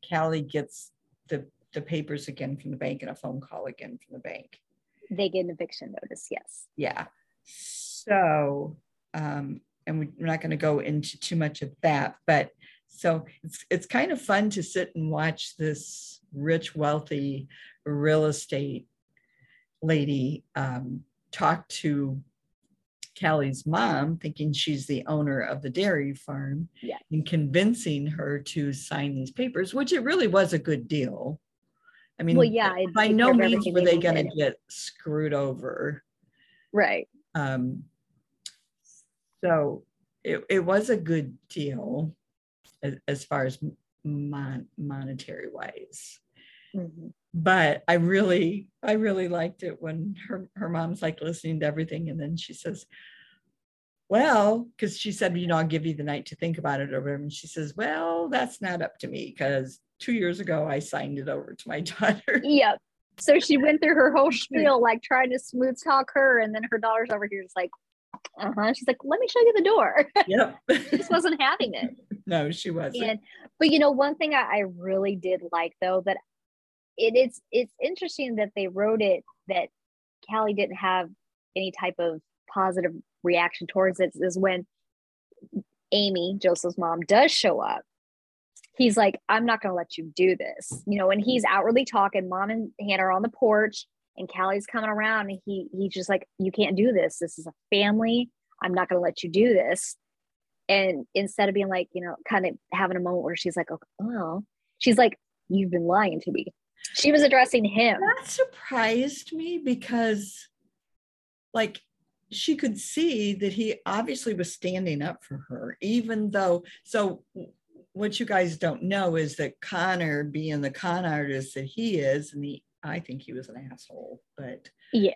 [SPEAKER 2] Callie gets the the papers again from the bank and a phone call again from the bank.
[SPEAKER 3] They get an eviction notice, yes.
[SPEAKER 2] Yeah. So, um, and we're not going to go into too much of that, but so it's it's kind of fun to sit and watch this rich, wealthy real estate lady um, talk to Callie's mom, thinking she's the owner of the dairy farm,
[SPEAKER 3] yeah.
[SPEAKER 2] and convincing her to sign these papers, which it really was a good deal. I mean,
[SPEAKER 3] well, yeah,
[SPEAKER 2] by no means were they going to get screwed over.
[SPEAKER 3] Right.
[SPEAKER 2] Um, so it, it was a good deal as, as far as mon- monetary wise. Mm-hmm but I really, I really liked it when her, her mom's like listening to everything. And then she says, well, because she said, you know, I'll give you the night to think about it over. And she says, well, that's not up to me because two years ago I signed it over to my daughter.
[SPEAKER 3] Yep. So she went through her whole spiel, like trying to smooth talk her. And then her daughter's over here is like, uh huh. She's like, let me show you the door.
[SPEAKER 2] Yep.
[SPEAKER 3] she just wasn't having it.
[SPEAKER 2] No, she wasn't.
[SPEAKER 3] And, but you know, one thing I, I really did like though that it is it's interesting that they wrote it that Callie didn't have any type of positive reaction towards it is when Amy, Joseph's mom, does show up. He's like, I'm not gonna let you do this. You know, and he's outwardly talking, mom and Hannah are on the porch, and Callie's coming around, and he he's just like, You can't do this. This is a family. I'm not gonna let you do this. And instead of being like, you know, kind of having a moment where she's like, Oh, she's like, You've been lying to me. She was addressing him.
[SPEAKER 2] That surprised me because, like, she could see that he obviously was standing up for her, even though. So, what you guys don't know is that Connor, being the con artist that he is, and he, I think he was an asshole, but
[SPEAKER 3] yeah,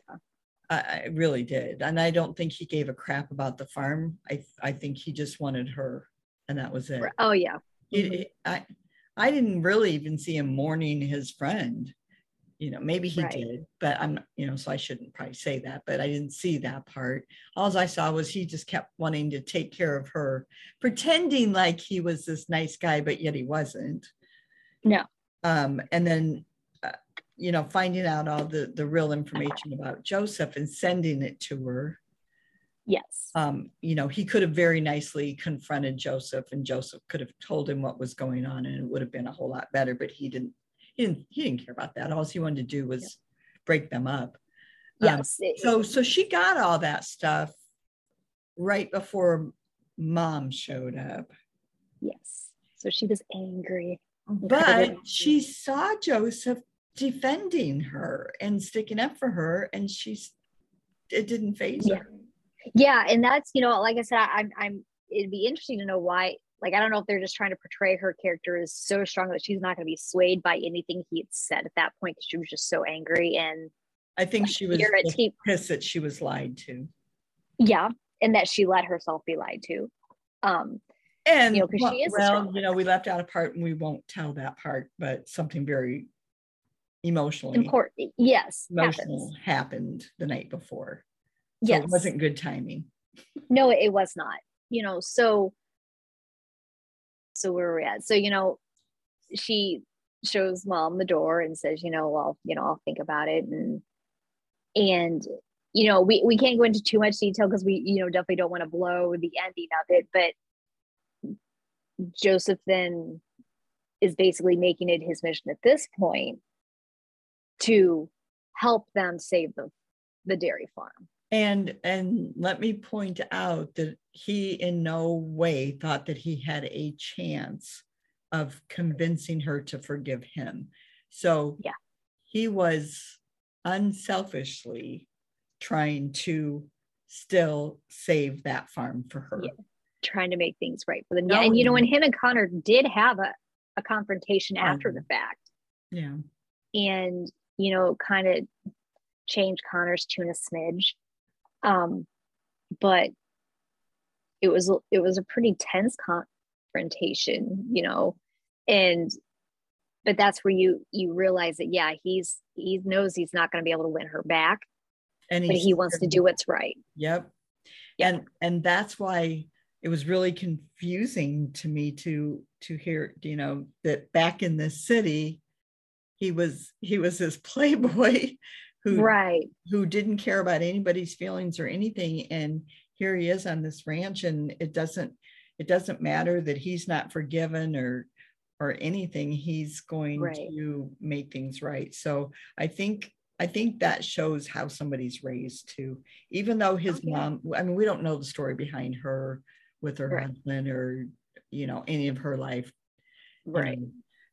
[SPEAKER 2] I, I really did, and I don't think he gave a crap about the farm. I, I think he just wanted her, and that was it.
[SPEAKER 3] Oh yeah.
[SPEAKER 2] Mm-hmm. I, I didn't really even see him mourning his friend. You know, maybe he right. did, but I'm, you know, so I shouldn't probably say that, but I didn't see that part. All I saw was he just kept wanting to take care of her, pretending like he was this nice guy, but yet he wasn't.
[SPEAKER 3] No.
[SPEAKER 2] Um, and then, uh, you know, finding out all the the real information about Joseph and sending it to her
[SPEAKER 3] Yes.
[SPEAKER 2] Um, you know, he could have very nicely confronted Joseph and Joseph could have told him what was going on and it would have been a whole lot better, but he didn't he didn't he didn't care about that. All he wanted to do was yeah. break them up.
[SPEAKER 3] Um, yes. Um,
[SPEAKER 2] so so she got all that stuff right before mom showed up.
[SPEAKER 3] Yes. So she was angry.
[SPEAKER 2] But she saw Joseph defending her and sticking up for her and she's it didn't phase
[SPEAKER 3] yeah.
[SPEAKER 2] her
[SPEAKER 3] yeah and that's you know like i said I, am i'm it'd be interesting to know why like i don't know if they're just trying to portray her character as so strong that she's not going to be swayed by anything he had said at that point because she was just so angry and
[SPEAKER 2] i think like, she was pissed that she was lied to.
[SPEAKER 3] Yeah and that she let herself be lied to. Um
[SPEAKER 2] and you know, well, she is well you know we left out a part and we won't tell that part but something very emotionally
[SPEAKER 3] important yes
[SPEAKER 2] emotional happens. happened the night before
[SPEAKER 3] so yes.
[SPEAKER 2] it wasn't good timing.
[SPEAKER 3] No, it was not. You know, so so where we're we at. So, you know, she shows mom the door and says, you know, well, you know, I'll think about it. And and you know, we, we can't go into too much detail because we, you know, definitely don't want to blow the ending of it. But Joseph then is basically making it his mission at this point to help them save the the dairy farm
[SPEAKER 2] and and let me point out that he in no way thought that he had a chance of convincing her to forgive him so
[SPEAKER 3] yeah
[SPEAKER 2] he was unselfishly trying to still save that farm for her.
[SPEAKER 3] Yeah. Trying to make things right for them. Yeah. And you know, when him and Connor did have a, a confrontation after the fact.
[SPEAKER 2] Yeah.
[SPEAKER 3] And, you know, kind of changed Connor's tune a smidge. Um, but it was it was a pretty tense confrontation, you know, and but that's where you you realize that yeah, he's he knows he's not going to be able to win her back and but he wants to do what's right.
[SPEAKER 2] Yep. And and that's why it was really confusing to me to to hear you know that back in the city he was he was this playboy who
[SPEAKER 3] right
[SPEAKER 2] who didn't care about anybody's feelings or anything and here he is on this ranch and it doesn't it doesn't matter that he's not forgiven or or anything he's going right. to make things right so i think I think that shows how somebody's raised too. Even though his okay. mom, I mean, we don't know the story behind her with her right. husband or, you know, any of her life.
[SPEAKER 3] Right.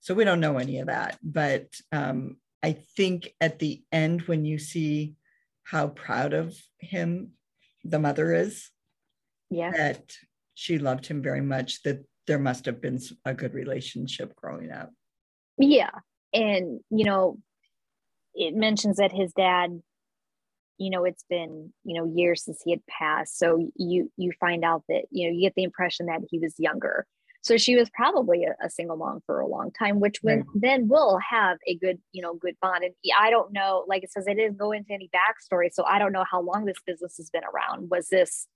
[SPEAKER 2] So we don't know any of that. But um, I think at the end, when you see how proud of him the mother is,
[SPEAKER 3] yeah,
[SPEAKER 2] that she loved him very much, that there must have been a good relationship growing up.
[SPEAKER 3] Yeah. And, you know, it mentions that his dad you know it's been you know years since he had passed so you you find out that you know you get the impression that he was younger so she was probably a, a single mom for a long time which when right. then will have a good you know good bond. And i don't know like it says it didn't go into any backstory so i don't know how long this business has been around. Was this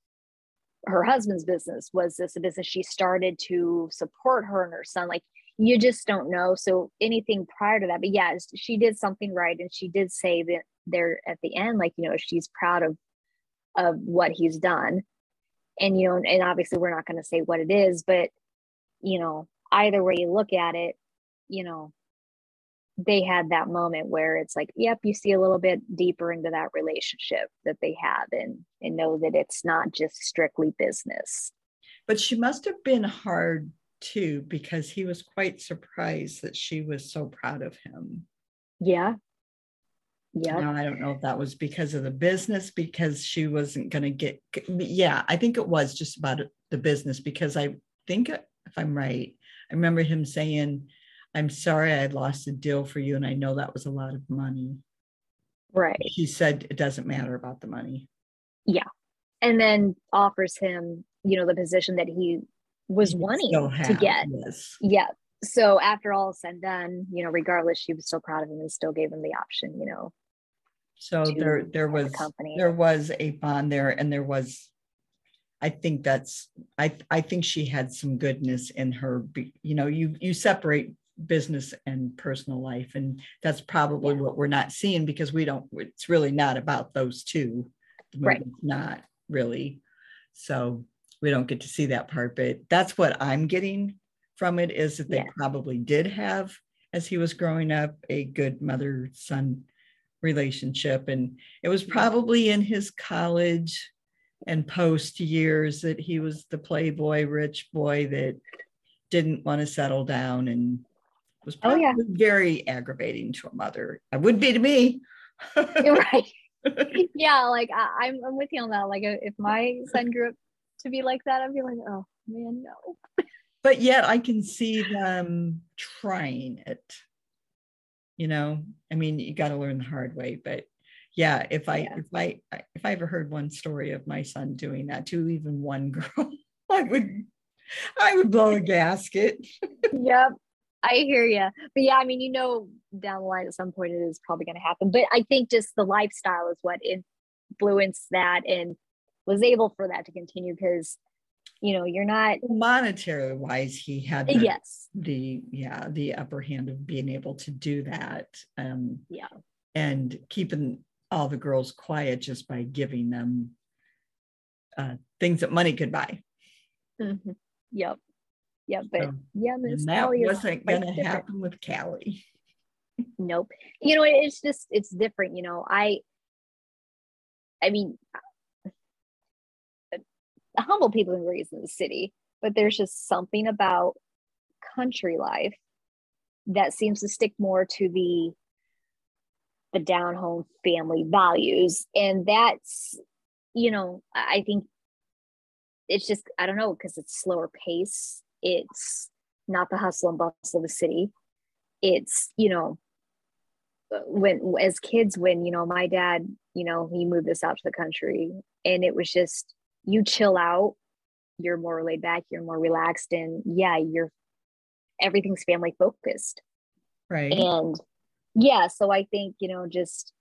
[SPEAKER 3] her husband's business? Was this a business she started to support her and her son? Like you just don't know. So anything prior to that, but yeah, she did something right, and she did say that there at the end, like you know, she's proud of of what he's done, and you know, and obviously we're not going to say what it is, but you know, either way you look at it, you know, they had that moment where it's like, yep, you see a little bit deeper into that relationship that they have, and and know that it's not just strictly business.
[SPEAKER 2] But she must have been hard too because he was quite surprised that she was so proud of him.
[SPEAKER 3] Yeah. Yeah.
[SPEAKER 2] Now, I don't know if that was because of the business, because she wasn't going to get, yeah, I think it was just about the business because I think, if I'm right, I remember him saying, I'm sorry I lost a deal for you. And I know that was a lot of money.
[SPEAKER 3] Right.
[SPEAKER 2] He said it doesn't matter about the money.
[SPEAKER 3] Yeah. And then offers him, you know, the position that he was wanting to get. Yes. Yeah. So after all said and done, you know, regardless, she was still proud of him and still gave him the option, you know.
[SPEAKER 2] So there there was company. there was a bond there and there was I think that's I I think she had some goodness in her you know you you separate business and personal life and that's probably yeah. what we're not seeing because we don't it's really not about those two
[SPEAKER 3] right
[SPEAKER 2] not really so we don't get to see that part but that's what i'm getting from it is that they yeah. probably did have as he was growing up a good mother son relationship and it was probably in his college and post years that he was the playboy rich boy that didn't want to settle down and was probably oh, yeah. very aggravating to a mother it would be to me
[SPEAKER 3] right yeah like I, I'm, I'm with you on that like if my son grew up to be like that, I'd be like, oh man, no.
[SPEAKER 2] But yet I can see them trying it. You know, I mean, you got to learn the hard way, but yeah, if I yeah. if I if I ever heard one story of my son doing that to even one girl, I would I would blow a gasket.
[SPEAKER 3] yep. I hear you. But yeah, I mean, you know, down the line at some point it is probably going to happen. But I think just the lifestyle is what influenced that. And was able for that to continue because you know you're not
[SPEAKER 2] monetary wise he had
[SPEAKER 3] the, yes
[SPEAKER 2] the yeah the upper hand of being able to do that um
[SPEAKER 3] yeah
[SPEAKER 2] and keeping all the girls quiet just by giving them uh things that money could buy.
[SPEAKER 3] Mm-hmm. yep. Yep but so, yeah
[SPEAKER 2] that Callie wasn't gonna happen with Callie.
[SPEAKER 3] Nope. You know it's just it's different you know i i mean humble people and raised in the city, but there's just something about country life that seems to stick more to the the down home family values. And that's, you know, I think it's just, I don't know, because it's slower pace. It's not the hustle and bustle of the city. It's, you know, when as kids, when, you know, my dad, you know, he moved us out to the country and it was just, you chill out, you're more laid back, you're more relaxed, and yeah, you're everything's family focused.
[SPEAKER 2] Right.
[SPEAKER 3] And yeah, so I think, you know, just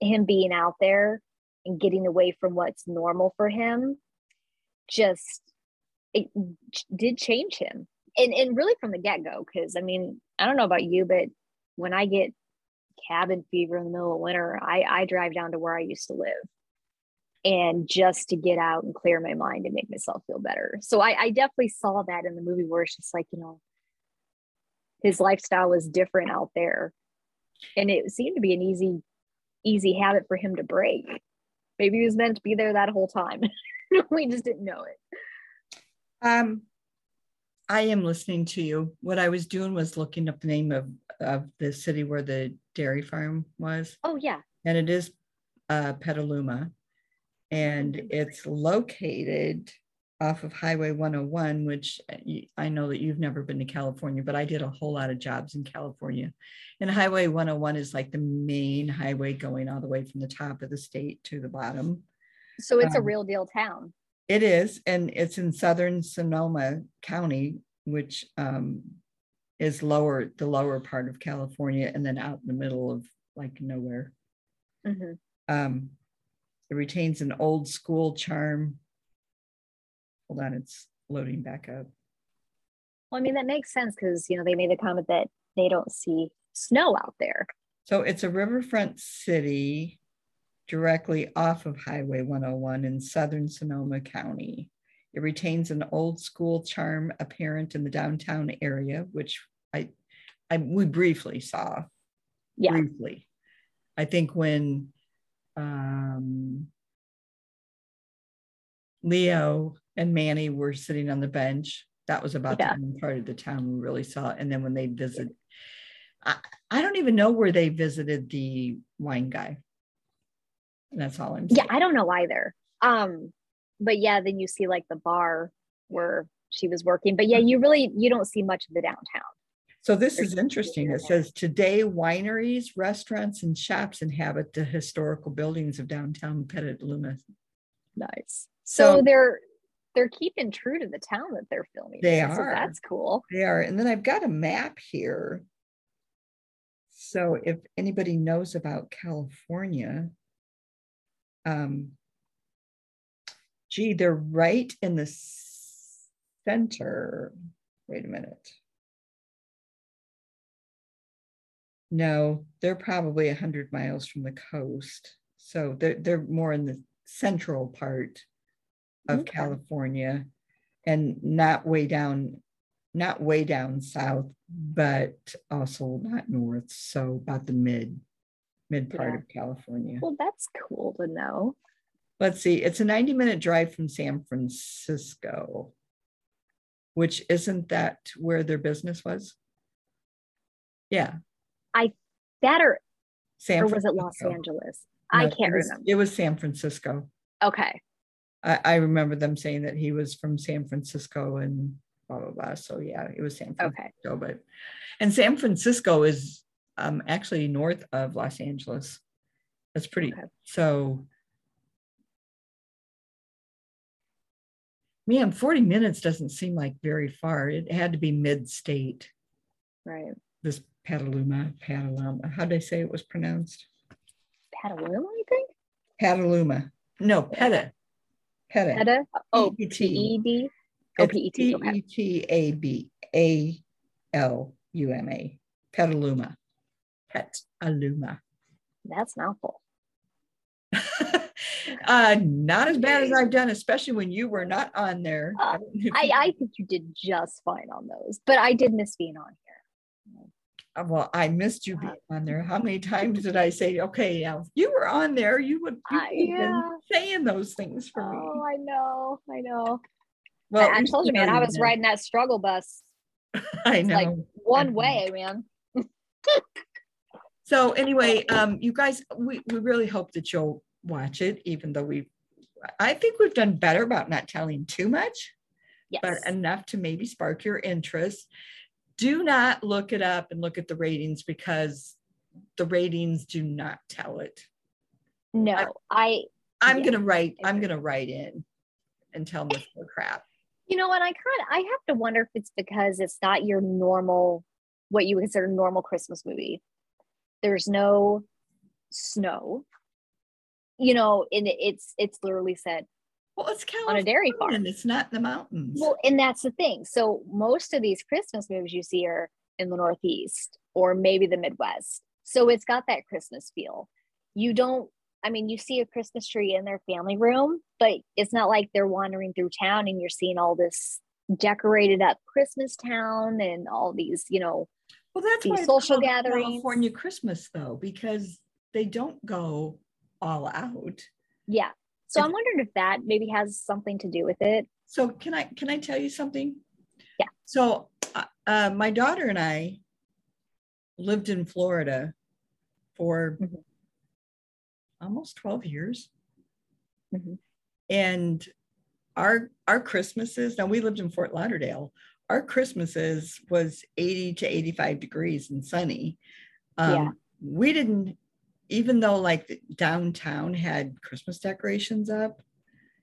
[SPEAKER 3] him being out there and getting away from what's normal for him just it did change him. And and really from the get-go because i mean i don't know about you but when i get cabin fever in the middle of winter i i drive down to where i used to live and just to get out and clear my mind and make myself feel better. So i i definitely saw that in the movie where it's just like you know his lifestyle was different out there and it seemed to be an easy easy habit for him to break maybe he was meant to be there that whole time we just didn't know it
[SPEAKER 2] um I am listening to you. What I was doing was looking up the name of, of the city where the dairy farm was.
[SPEAKER 3] Oh, yeah.
[SPEAKER 2] And it is uh, Petaluma. And it's located off of Highway 101, which uh, I know that you've never been to California, but I did a whole lot of jobs in California. And Highway 101 is like the main highway going all the way from the top of the state to the bottom.
[SPEAKER 3] So it's um, a real deal town.
[SPEAKER 2] It is, and it's in southern Sonoma County, which um, is lower, the lower part of California, and then out in the middle of like nowhere. Mm-hmm. Um, it retains an old school charm. Hold on, it's loading back up.
[SPEAKER 3] Well, I mean, that makes sense because, you know, they made the comment that they don't see snow out there.
[SPEAKER 2] So it's a riverfront city directly off of Highway 101 in southern Sonoma County. It retains an old school charm apparent in the downtown area, which I, I we briefly saw.
[SPEAKER 3] Yeah.
[SPEAKER 2] Briefly. I think when um, Leo and Manny were sitting on the bench, that was about yeah. the part of the town we really saw. And then when they visit, I, I don't even know where they visited the wine guy. That's all I'm
[SPEAKER 3] saying. Yeah, I don't know either. Um, but yeah, then you see like the bar where she was working. But yeah, you really you don't see much of the downtown.
[SPEAKER 2] So this There's is interesting. It says today wineries, restaurants, and shops inhabit the historical buildings of downtown Petaluma.
[SPEAKER 3] Nice. So, so they're they're keeping true to the town that they're filming.
[SPEAKER 2] They are. So
[SPEAKER 3] that's cool.
[SPEAKER 2] They are. And then I've got a map here. So if anybody knows about California, um, gee, they're right in the center. Wait a minute. No, they're probably 100 miles from the coast. So they're, they're more in the central part of okay. California and not way down, not way down south, but also not north. So about the mid mid part yeah. of California.
[SPEAKER 3] Well, that's cool to know.
[SPEAKER 2] Let's see, it's a 90 minute drive from San Francisco, which isn't that where their business was? Yeah.
[SPEAKER 3] I that or, San or was it Los Angeles? No, I can't
[SPEAKER 2] it was,
[SPEAKER 3] remember.
[SPEAKER 2] It was San Francisco.
[SPEAKER 3] Okay.
[SPEAKER 2] I, I remember them saying that he was from San Francisco and blah blah blah. So yeah, it was San Francisco. Okay. But and San Francisco is um, actually north of Los Angeles. That's pretty. Okay. So, man, 40 minutes doesn't seem like very far. It had to be mid state.
[SPEAKER 3] Right.
[SPEAKER 2] This Petaluma, Petaluma. How did I say it was pronounced?
[SPEAKER 3] Petaluma, I think.
[SPEAKER 2] Petaluma. No, Peta.
[SPEAKER 3] Peta. Peta. Oh, P E D. Oh, P E T.
[SPEAKER 2] P E T A B A L U M A. Petaluma. Pet
[SPEAKER 3] That's mouthful.
[SPEAKER 2] uh, not as bad as I've done, especially when you were not on there.
[SPEAKER 3] Uh, I, I think you did just fine on those, but I did miss being on here.
[SPEAKER 2] Uh, well, I missed you being on there. How many times did I say, okay, now you were on there, you would you yeah. saying those things for
[SPEAKER 3] oh,
[SPEAKER 2] me.
[SPEAKER 3] Oh, I know, I know. Well, I, I told you, man, I was know. riding that struggle bus.
[SPEAKER 2] I know. Like
[SPEAKER 3] one way, man.
[SPEAKER 2] So anyway, um, you guys, we, we really hope that you'll watch it, even though we, I think we've done better about not telling too much,
[SPEAKER 3] Yes.
[SPEAKER 2] but enough to maybe spark your interest. Do not look it up and look at the ratings because the ratings do not tell it.
[SPEAKER 3] no, I,
[SPEAKER 2] I'm
[SPEAKER 3] Yeah,
[SPEAKER 2] gonna write,
[SPEAKER 3] I
[SPEAKER 2] I'm gonna write in and tell them the crap.
[SPEAKER 3] you know, and I kind of, I have to wonder if it's because it's not your normal, what you would consider normal Christmas movie. There's no snow. You know, and it's it's literally said
[SPEAKER 2] Well, it's
[SPEAKER 3] on
[SPEAKER 2] California
[SPEAKER 3] a dairy farm.
[SPEAKER 2] and it's not in the mountains.
[SPEAKER 3] Well, and that's the thing. So most of these Christmas movies you see are in the Northeast or maybe the Midwest. So it's got that Christmas feel. You don't, I mean, you see a Christmas tree in their family room, but it's not like they're wandering through town and you're seeing all this decorated up Christmas town and all these, you know,
[SPEAKER 2] Well, that's
[SPEAKER 3] these social gatherings.
[SPEAKER 2] California Christmas though, because they don't go all out.
[SPEAKER 3] yeah. So I'm wondering if that maybe has something to do with it.
[SPEAKER 2] So can I can I tell you something?
[SPEAKER 3] Yeah.
[SPEAKER 2] So uh, uh, my daughter and I lived in Florida for
[SPEAKER 3] Mhm.
[SPEAKER 2] almost 12 years.
[SPEAKER 3] Mhm.
[SPEAKER 2] And our our Christmases, now we lived in Fort Lauderdale. Our Christmases was 80 to 85 degrees and sunny. Um,
[SPEAKER 3] Yeah.
[SPEAKER 2] We didn't, even though like the downtown had Christmas decorations up,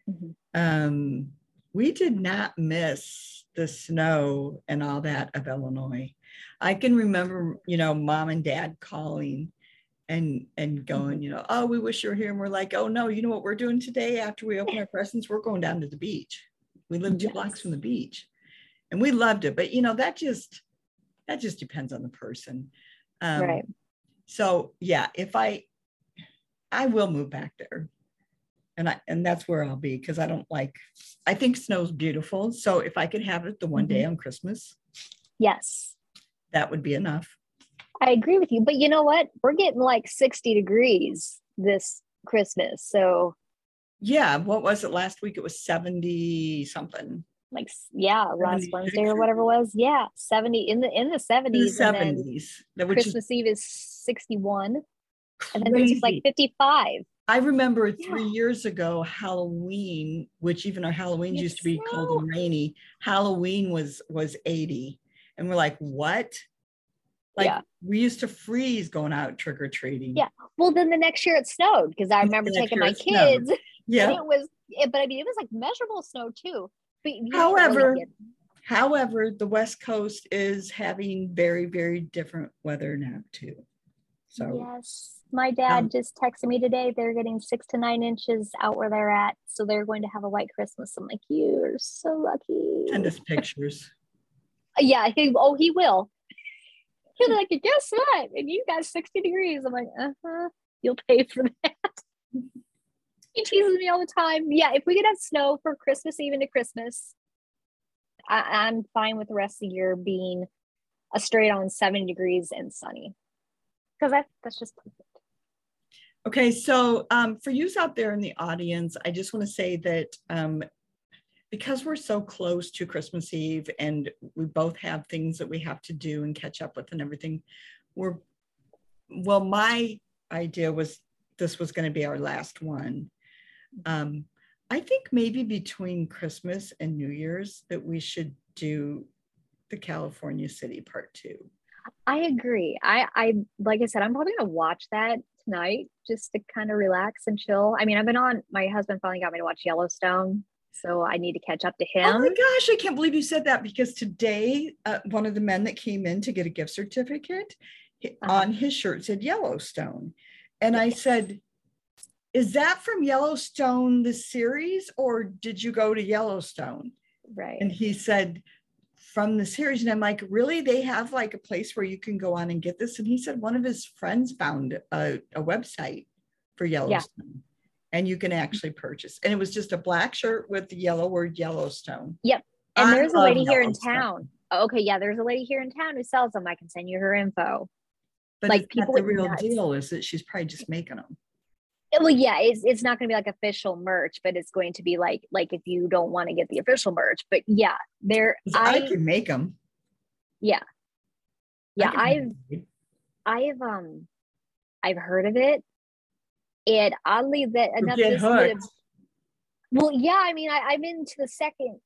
[SPEAKER 3] Mhm.
[SPEAKER 2] um, we did not miss the snow and all that of Illinois. I can remember, you know, mom and dad calling and and going, you know, oh, we wish you were here. And we're like, oh no, you know what we're doing today after we open our presents? We're going down to the beach. We live two blocks from the beach. And we loved it. But you know, that just that just depends on the person. Um,
[SPEAKER 3] right.
[SPEAKER 2] So yeah, if I I will move back there. And I and that's where I'll be because I don't like I think snow's beautiful. So if I could have it the one day mm-hmm. on Christmas,
[SPEAKER 3] Yes.
[SPEAKER 2] that would be enough.
[SPEAKER 3] I agree with you. But you know what? We're getting like 60 degrees this Christmas. So
[SPEAKER 2] Yeah, what was it last week? It was 70 something.
[SPEAKER 3] Like yeah, last Wednesday or whatever it was. Yeah, 70 in the in the
[SPEAKER 2] In
[SPEAKER 3] 70s.
[SPEAKER 2] the 70s. That which is
[SPEAKER 3] Christmas Eve is 61. And then it's like 55.
[SPEAKER 2] I remember three
[SPEAKER 3] Yeah.
[SPEAKER 2] years ago, Halloween, which even our Halloweens
[SPEAKER 3] It
[SPEAKER 2] used to be cold and rainy. Halloween was was 80. And we're like, what? Like
[SPEAKER 3] Yeah.
[SPEAKER 2] we used to freeze going out trick or treating.
[SPEAKER 3] Yeah. Well, then the next year it snowed because I remember taking my kids.
[SPEAKER 2] Yeah.
[SPEAKER 3] And it was, it, but I mean, it was like measurable snow too. But you didn't really
[SPEAKER 2] However, However, the West Coast is having very, very different weather now too. So
[SPEAKER 3] yes, my dad
[SPEAKER 2] um,
[SPEAKER 3] just texted me today. They're getting six to nine inches out where they're at, so they're going to have a white Christmas. I'm like, you're so lucky.
[SPEAKER 2] send us pictures.
[SPEAKER 3] Yeah, he, oh, he will. He'll be like, guess what? And you got 60 degrees. I'm like, uh huh. You'll pay for that. he teases me all the time. Yeah, if we could have snow for Christmas Eve into Christmas, I, I'm fine with the rest of the year being a straight on 70 degrees and sunny. Because that, that's just perfect.
[SPEAKER 2] Okay, so um, for you out there in the audience, I just want to say that um, because we're so close to Christmas Eve and we both have things that we have to do and catch up with and everything, we're well, my idea was this was going to be our last one. Um, I think maybe between Christmas and New Year's that we should do the California City part two.
[SPEAKER 3] I agree. I, I like I said, I'm probably gonna watch that tonight just to kind of relax and chill. I mean, I've been on. My husband finally got me to watch Yellowstone, so I need to catch up to him.
[SPEAKER 2] Oh my gosh, I can't believe you said that because today, uh, one of the men that came in to get a gift certificate
[SPEAKER 3] Uh-huh.
[SPEAKER 2] on his shirt said Yellowstone. And I said, Is that from Yellowstone, the series, or did you go to Yellowstone?
[SPEAKER 3] right.
[SPEAKER 2] And he said, From the series. And I'm like, Really? They have like a place where you can go on and get this? And he said, One of his friends found a, a website for Yellowstone. And you can actually purchase. And it was just a black shirt with the yellow word Yellowstone. Yep.
[SPEAKER 3] And
[SPEAKER 2] I
[SPEAKER 3] there's a lady here in town. Okay, yeah, there's a lady here in town who sells them. I can send you her info.
[SPEAKER 2] But
[SPEAKER 3] Like, people
[SPEAKER 2] the real
[SPEAKER 3] nuts.
[SPEAKER 2] deal is that she's probably just making them.
[SPEAKER 3] Well, yeah, it's it's not going to be like official merch, but it's going to be like like if you don't want to get the official merch. But yeah, there
[SPEAKER 2] I,
[SPEAKER 3] I
[SPEAKER 2] can make them.
[SPEAKER 3] yeah yeah I've I've um I've heard of it. And oddly, that enough
[SPEAKER 2] get hooked.
[SPEAKER 3] well, yeah, I mean, I, I'm into the second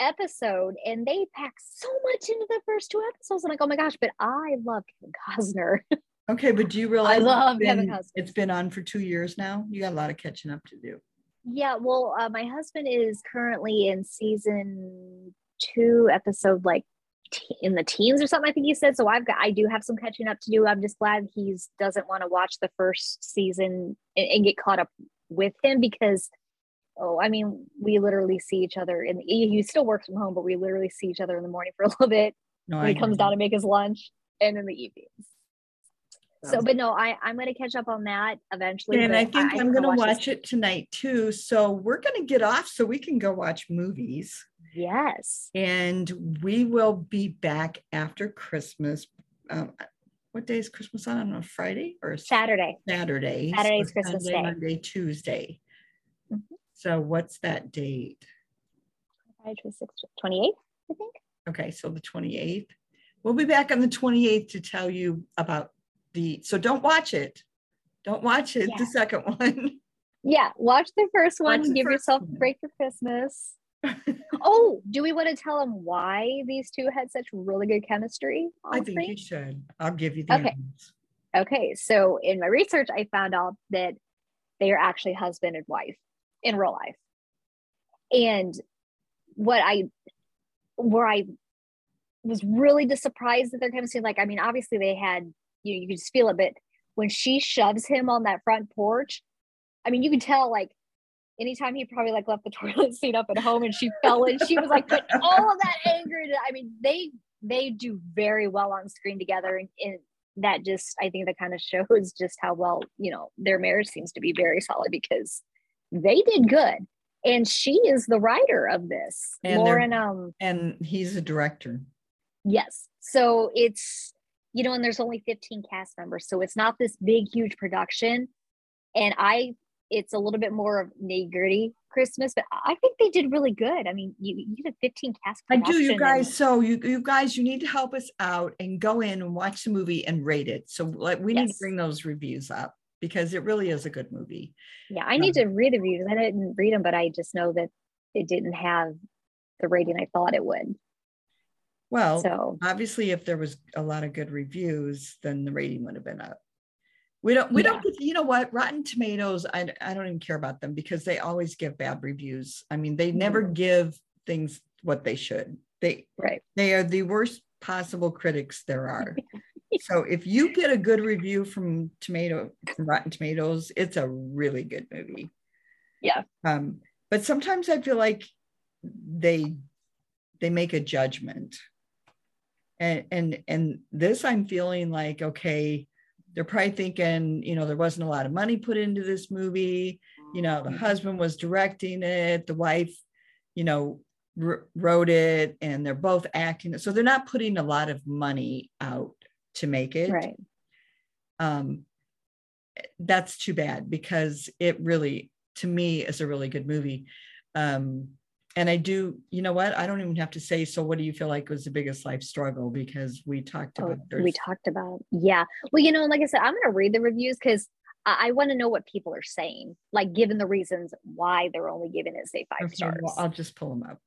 [SPEAKER 3] episode and they pack so much into the first two episodes. I'm like, oh my gosh, but I love Kevin Costner.
[SPEAKER 2] Okay, but do you realize it's
[SPEAKER 3] love Kevin
[SPEAKER 2] been- It's been on for two years now. You got a lot of catching up to do.
[SPEAKER 3] yeah, well, uh, my husband is currently in season two, episode like te- in the teens or something. I think he said. So I've got, I do have some catching up to do. I'm just glad he doesn't want to watch the first season and, and get caught up with him because. Oh, I mean, we literally see each other in the, he he still works from home, but we literally see each other in the morning for a little bit.
[SPEAKER 2] No,
[SPEAKER 3] when
[SPEAKER 2] I
[SPEAKER 3] he comes down to make his lunch and in the evenings. So, but no, I I'm gonna catch up on that eventually.
[SPEAKER 2] And I think I'm
[SPEAKER 3] wanna
[SPEAKER 2] gonna
[SPEAKER 3] this-
[SPEAKER 2] watch it tonight too. So we're gonna get off so we can go watch movies.
[SPEAKER 3] Yes.
[SPEAKER 2] And we will be back after Christmas. Um, what day is Christmas on? On a Friday or a
[SPEAKER 3] Saturday.
[SPEAKER 2] Saturday?
[SPEAKER 3] Saturday is
[SPEAKER 2] So
[SPEAKER 3] Christmas
[SPEAKER 2] Sunday,
[SPEAKER 3] Day.
[SPEAKER 2] Monday, Tuesday.
[SPEAKER 3] Mhm.
[SPEAKER 2] So what's that date?
[SPEAKER 3] Friday, 26th, 28th, I think.
[SPEAKER 2] Okay, so the 28th. We'll be back on the 28th to tell you about the, so don't watch it. Don't watch it, the second one.
[SPEAKER 3] Yeah, watch the first one.
[SPEAKER 2] The
[SPEAKER 3] give
[SPEAKER 2] first
[SPEAKER 3] yourself a break for Christmas. oh, do we want to tell them why these two had such really good chemistry
[SPEAKER 2] I think you should. I'll give you the
[SPEAKER 3] Okay. Okay, so in my research, I found out that they are actually husband and wife in real life. And what I, where I was really just surprised that they're chemistry, like, I mean, obviously they had, you, you could just feel it, but when she shoves him on that front porch, I mean, you can tell, like, anytime he probably like left the toilet seat up at home and she fell in, she was like, put all of that anger into, I mean, they, they do very well on screen together and, and that just I think that kind of shows just how well you know their marriage seems to be very solid because they did good. And she is the writer of this.
[SPEAKER 2] And
[SPEAKER 3] Lauren um
[SPEAKER 2] And he's a director.
[SPEAKER 3] yes. So it's you know and there's only 15 cast members so it's not this big huge production and I it's a little bit more of nitty gritty Christmas but I think they did really good I mean you you did 15 cast
[SPEAKER 2] I do, you
[SPEAKER 3] production and-
[SPEAKER 2] guys. So you, you guys, you need to help us out and go in and watch the movie and rate it. So like we need to bring those reviews up because it really is a good movie.
[SPEAKER 3] Yeah, I need
[SPEAKER 2] Um,
[SPEAKER 3] to read the reviews. I didn't read them, but I just know that it didn't have the rating I thought it would.
[SPEAKER 2] Well,
[SPEAKER 3] So
[SPEAKER 2] obviously, if there was a lot of good reviews, then the rating would have been up. We don't, we don't, you know what? Rotten Tomatoes, I, I don't even care about them because they always give bad reviews. I mean, they never give things what they should. They,
[SPEAKER 3] right.
[SPEAKER 2] they are the worst possible critics there are. so if you get a good review from tomato from rotten tomatoes it's a really good movie
[SPEAKER 3] Yeah.
[SPEAKER 2] um but sometimes i feel like they they make a judgment and and and this i'm feeling like okay they're probably thinking you know there wasn't a lot of money put into this movie. You know the husband was directing it the wife you know wr- wrote it and they're both acting it. So they're not putting a lot of money out to make it.
[SPEAKER 3] Right.
[SPEAKER 2] um that's too bad because it really to me is a really good movie. Um and i do you know what i don't even have to say so what do you feel like was the biggest life struggle because we talked
[SPEAKER 3] Oh,
[SPEAKER 2] about
[SPEAKER 3] we talked about yeah. Well, you know, like I said, I'm gonna read the reviews because I, I want to know what people are saying, like given the reasons why they're only giving it say five
[SPEAKER 2] Okay,
[SPEAKER 3] stars.
[SPEAKER 2] well, i'll just pull them up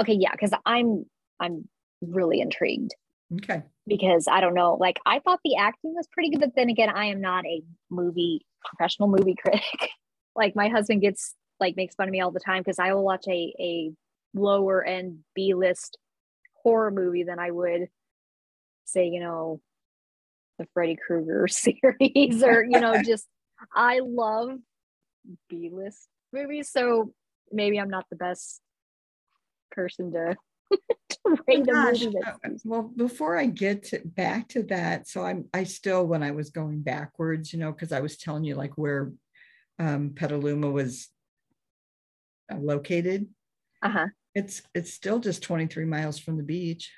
[SPEAKER 3] okay, yeah, because I'm I'm really intrigued
[SPEAKER 2] okay
[SPEAKER 3] because I don't know, like I thought the acting was pretty good, but then again, I am not a movie professional movie critic. like my husband gets like makes fun of me all the time because I will watch a a lower end B list horror movie than I would say, you know, the Freddy Krueger series or you know, just I love B list movies. So maybe I'm not the best person to, to rate a
[SPEAKER 2] Gosh,
[SPEAKER 3] movie
[SPEAKER 2] uh,
[SPEAKER 3] that's
[SPEAKER 2] well before i get to, back to that so i'm i still when i was going backwards you know because i was telling you like where um petaluma was located
[SPEAKER 3] uh-huh.
[SPEAKER 2] it's it's still just 23 miles from the beach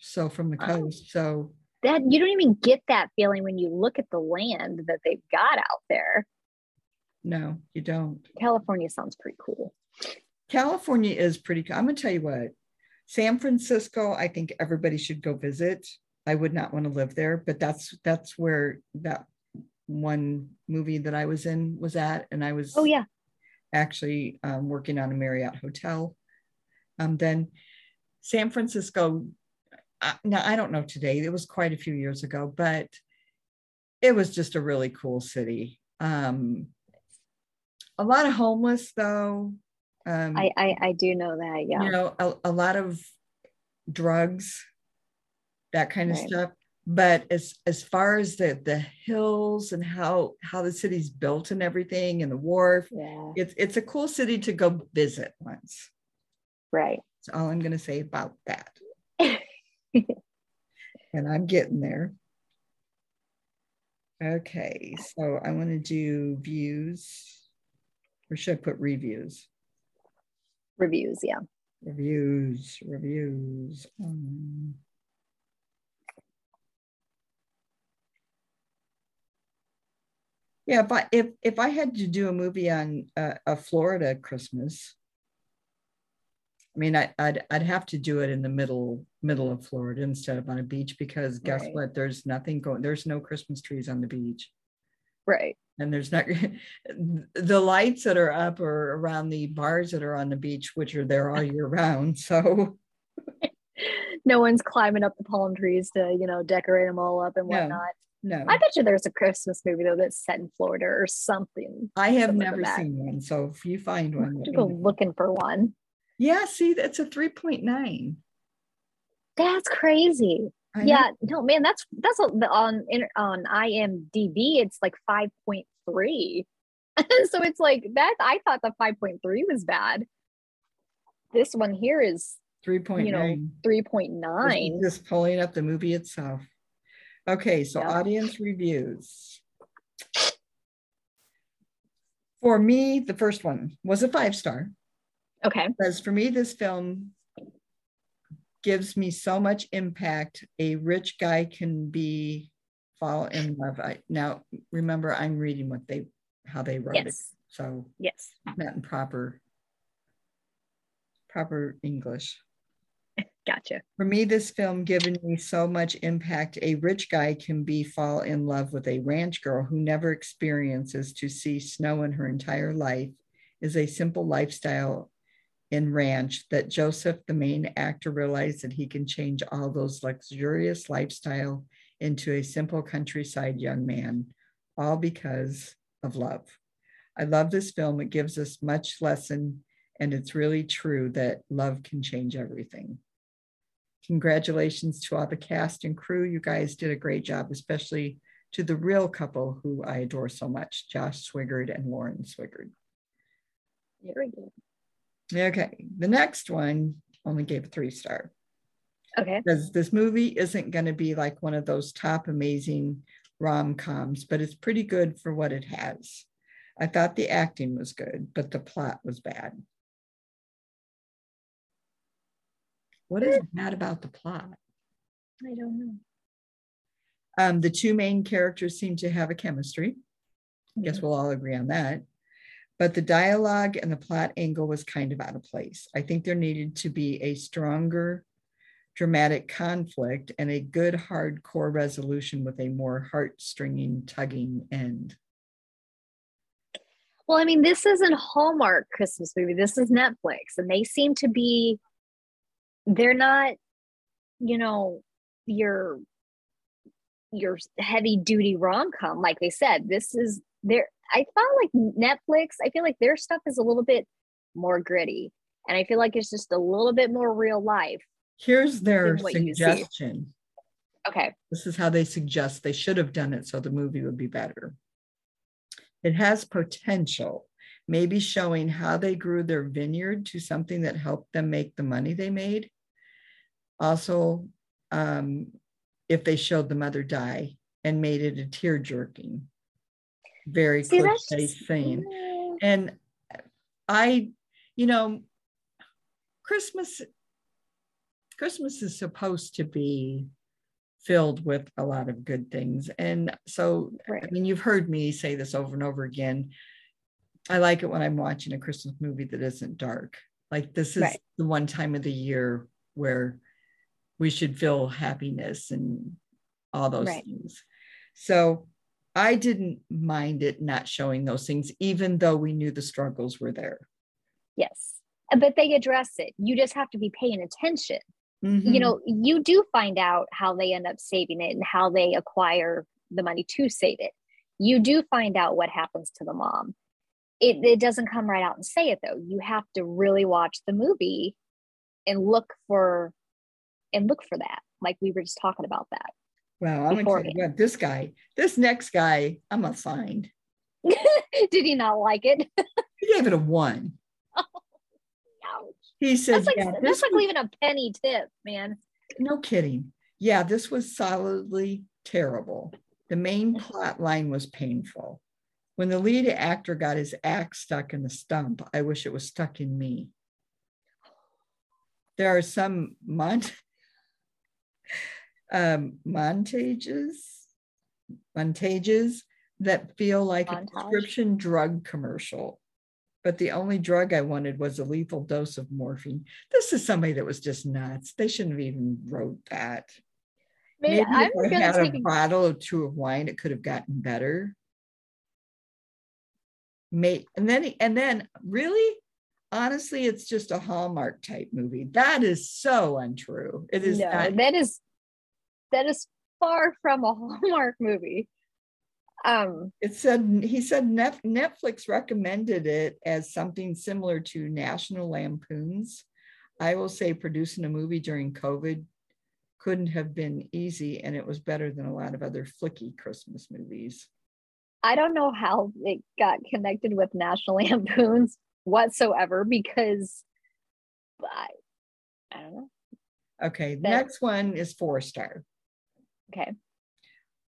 [SPEAKER 2] so from the
[SPEAKER 3] Oh.
[SPEAKER 2] coast so
[SPEAKER 3] that you don't even get that feeling when you look at the land that they've got out there.
[SPEAKER 2] no you don't
[SPEAKER 3] California sounds pretty cool.
[SPEAKER 2] california is pretty co- i'm gonna tell you what san francisco i think everybody should go visit i would not want to live there but that's that's where that one movie that I was in was at, and I was
[SPEAKER 3] Oh yeah.
[SPEAKER 2] Actually um, working on a Marriott hotel. Um, then San Francisco. Uh, now I don't know today. It was quite a few years ago, but it was just a really cool city. Um, a lot of homeless though. Um,
[SPEAKER 3] I, I I do know that. Yeah.
[SPEAKER 2] you know a, a lot of drugs that kind of
[SPEAKER 3] Right.
[SPEAKER 2] stuff but as as far as the the hills and how how the city's built and everything and the wharf
[SPEAKER 3] yeah.
[SPEAKER 2] it's it's a cool city to go visit once
[SPEAKER 3] Right.
[SPEAKER 2] that's all i'm going to say about that and i'm getting there okay so i want to do views or should i put reviews
[SPEAKER 3] Reviews. Yeah.
[SPEAKER 2] reviews reviews um, yeah if i if if i had to do a movie on uh, a florida christmas i mean I, i'd i'd have to do it in the middle middle of florida instead of on a beach because guess
[SPEAKER 3] Right.
[SPEAKER 2] what there's nothing going there's no christmas trees on the beach
[SPEAKER 3] Right.
[SPEAKER 2] and there's not the lights that are up or around the bars that are on the beach which are there all year round so
[SPEAKER 3] No one's climbing up the palm trees to you know decorate them all up and
[SPEAKER 2] No.
[SPEAKER 3] whatnot.
[SPEAKER 2] No
[SPEAKER 3] I bet you there's a Christmas movie though that's set in Florida or something.
[SPEAKER 2] I have never seen one. So if you find one,
[SPEAKER 3] have
[SPEAKER 2] let
[SPEAKER 3] to go looking for one.
[SPEAKER 2] yeah, see, that's a 3.9.
[SPEAKER 3] That's crazy.
[SPEAKER 2] I know.
[SPEAKER 3] yeah, no man, that's that's on on IMDb. It's like five point three. so it's like that. I thought the five point three was bad. This one here is
[SPEAKER 2] 3.9.
[SPEAKER 3] you know three point nine.
[SPEAKER 2] Just pulling up the movie itself. Okay, so
[SPEAKER 3] Yeah.
[SPEAKER 2] audience reviews. For me, the first one was a five star.
[SPEAKER 3] Okay.
[SPEAKER 2] Because for me, this film gives me so much impact. A rich guy can be fall in love. I, now, remember, I'm reading what they how they wrote it.
[SPEAKER 3] Yes.
[SPEAKER 2] So
[SPEAKER 3] Yes.
[SPEAKER 2] not in proper proper English.
[SPEAKER 3] Gotcha.
[SPEAKER 2] For me, this film given me so much impact. A rich guy can be fall in love with a ranch girl who never experiences to see snow in her entire life is a simple lifestyle in ranch that Joseph, the main actor, realized that he can change all those luxurious lifestyle into a simple countryside young man, all because of love. I love this film. It gives us much lesson, and it's really true that love can change everything. Congratulations to all the cast and crew. You guys did a great job, especially to the real couple who I adore so much, Josh Swickard and Lauren Swickard.
[SPEAKER 3] Very good.
[SPEAKER 2] Okay, the next one only gave a three star
[SPEAKER 3] Okay.
[SPEAKER 2] because this movie isn't going to be like one of those top amazing rom coms, but it's pretty good for what it has. I thought the acting was good, but the plot was bad. What is bad about the plot?
[SPEAKER 3] I don't know.
[SPEAKER 2] Um, the two main characters seem to have a chemistry. I
[SPEAKER 3] guess
[SPEAKER 2] we'll all agree on that. But the dialogue and the plot angle was kind of out of place. I think there needed to be a stronger dramatic conflict and a good hardcore resolution with a more heartstringing, tugging end.
[SPEAKER 3] Well, I mean, this isn't Hallmark Christmas movie. This is Netflix, and they seem to be. They're not, you know, your your heavy duty rom com like they said. This is their. I felt like Netflix. I feel like their stuff is a little bit more gritty, and I feel like it's just a little bit more real life.
[SPEAKER 2] Here's their
[SPEAKER 3] Than what you see.
[SPEAKER 2] suggestion.
[SPEAKER 3] Okay.
[SPEAKER 2] This is how they suggest they should have done it so the movie would be better. It has potential, maybe showing how they grew their vineyard to something that helped them make the money they made. Also, um, if they showed the mother die and made it a tear jerking, very
[SPEAKER 3] See,
[SPEAKER 2] cliche scene. And I, you know, Christmas, Christmas is supposed to be filled with a lot of good things. And so, I mean, you've heard me say this over and over again. I like it when I'm watching a Christmas movie that isn't dark. Like this is
[SPEAKER 3] Right.
[SPEAKER 2] the one time of the year where we should feel happiness and all those
[SPEAKER 3] Right.
[SPEAKER 2] things. So I didn't mind it not showing those things, even though we knew the struggles were there.
[SPEAKER 3] Yes. But they address it. You just have to be paying attention.
[SPEAKER 2] Mhm.
[SPEAKER 3] You know, you do find out how they end up saving it and how they acquire the money to save it. You do find out what happens to the mom. It, it doesn't come right out and say it though. You have to really watch the movie and look for and look for that. Like we were just talking about that.
[SPEAKER 2] Well, I'm gonna tell you
[SPEAKER 3] beforehand.
[SPEAKER 2] what, this guy, this next guy, I'm gonna find.
[SPEAKER 3] Did he not like it?
[SPEAKER 2] He gave it a one.
[SPEAKER 3] Ouch.
[SPEAKER 2] He said,
[SPEAKER 3] That's like
[SPEAKER 2] yeah,
[SPEAKER 3] that's like
[SPEAKER 2] was-
[SPEAKER 3] leaving a penny tip, man.
[SPEAKER 2] no kidding. Yeah, this was solidly terrible. The main plot line was painful. When the lead actor got his axe stuck in the stump, I wish it was stuck in me. There are some mont- um, montages, montages that feel like a prescription drug commercial. But the only drug I wanted was a lethal dose of morphine. This is somebody that was just nuts. They shouldn't have even wrote that.
[SPEAKER 3] Maybe, I'm
[SPEAKER 2] if I
[SPEAKER 3] gonna
[SPEAKER 2] had a bottle or two of wine, it could have gotten better. May and then and then really, honestly, it's just a Hallmark type movie. That is so untrue. It is
[SPEAKER 3] no,
[SPEAKER 2] not.
[SPEAKER 3] that is that is far from a Hallmark movie. Um,
[SPEAKER 2] It said he said Netflix recommended it as something similar to National Lampoons. I will say producing a movie during COVID couldn't have been easy, and it was better than a lot of other flicky Christmas movies.
[SPEAKER 3] I don't know how it got connected with National Lampoons whatsoever because I, I don't know.
[SPEAKER 2] Okay, the next one is four star.
[SPEAKER 3] Okay.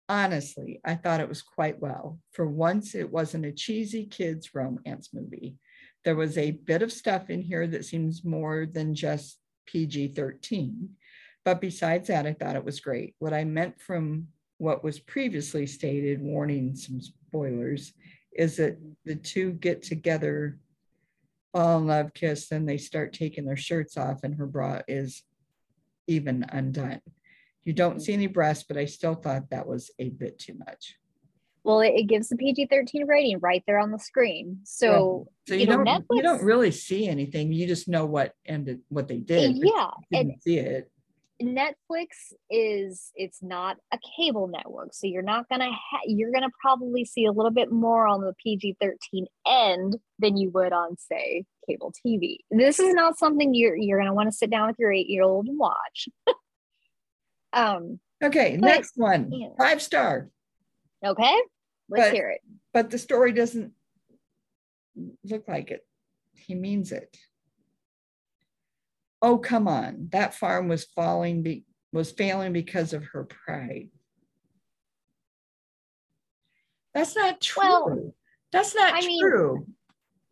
[SPEAKER 2] Honestly, I thought it was quite well. For once, it wasn't a cheesy kids romance movie. There was a bit of stuff in here that seems more than just PG 13. But besides that, I thought it was great. What I meant from what was previously stated, warning some spoilers, is that the two get together, fall in love, kiss, then they start taking their shirts off, and her bra is even undone. You don't see any breasts, but I still thought that was a bit too much.
[SPEAKER 3] Well, it, it gives the PG 13 rating right there on the screen. So,
[SPEAKER 2] So you,
[SPEAKER 3] you know,
[SPEAKER 2] don't you don't really see anything. You just know what ended what they did.
[SPEAKER 3] yeah.
[SPEAKER 2] you
[SPEAKER 3] And
[SPEAKER 2] see it.
[SPEAKER 3] Netflix is it's not a cable network, so you're not gonna ha- you're gonna probably see a little bit more on the PG-13 end than you would on say cable TV. This is not something you're you're gonna want to sit down with your eight year old and watch. um.
[SPEAKER 2] Okay,
[SPEAKER 3] but-
[SPEAKER 2] next one, five star.
[SPEAKER 3] Okay. Let's
[SPEAKER 2] But-
[SPEAKER 3] hear it.
[SPEAKER 2] But the story doesn't look like it. He means it. Oh, come on. That farm was falling be, was failing because of her pride. That's not true.
[SPEAKER 3] Well,
[SPEAKER 2] That's not
[SPEAKER 3] I mean-
[SPEAKER 2] true.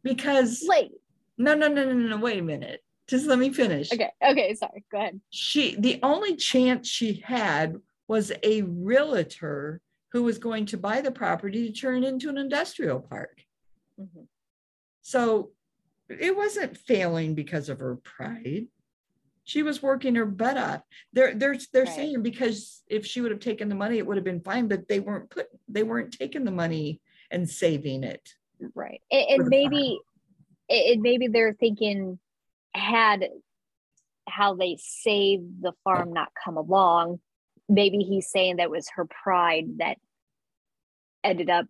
[SPEAKER 2] because
[SPEAKER 3] wait.
[SPEAKER 2] no, no, no, no, no, wait a minute. Just let me finish.
[SPEAKER 3] Okay. Okay. Sorry. Go ahead.
[SPEAKER 2] She the only chance she had was a realtor who was going to buy the property to turn it into an industrial park.
[SPEAKER 3] Mhm.
[SPEAKER 2] So it wasn't failing because of her pride. She was working her butt off. They're they're they're
[SPEAKER 3] Right.
[SPEAKER 2] saying because if she would have taken the money, it would have been fine, but they weren't put they weren't taking the money and saving it.
[SPEAKER 3] Right. And, and maybe it, maybe they're thinking had how they saved the farm not come along, maybe he's saying that was her pride that ended up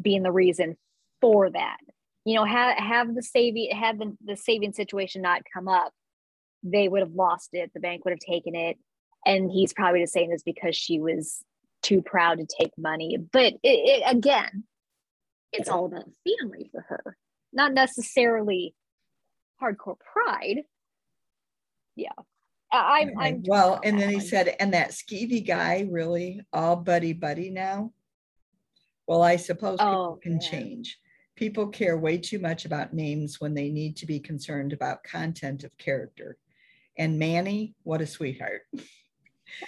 [SPEAKER 3] being the reason for that. You know, have have the saving had the, the saving situation not come up, they would have lost it. The bank would have taken it. And he's probably just saying this because she was too proud to take money. But it, it, again, it's all about family for her, not necessarily hardcore pride. Yeah, I'm. I'm
[SPEAKER 2] well, and then he said, and that skeevy guy really all buddy buddy now. Well, I suppose people
[SPEAKER 3] Oh,
[SPEAKER 2] can
[SPEAKER 3] man.
[SPEAKER 2] change. People care way too much about names when they need to be concerned about content of character. And Manny, what a sweetheart.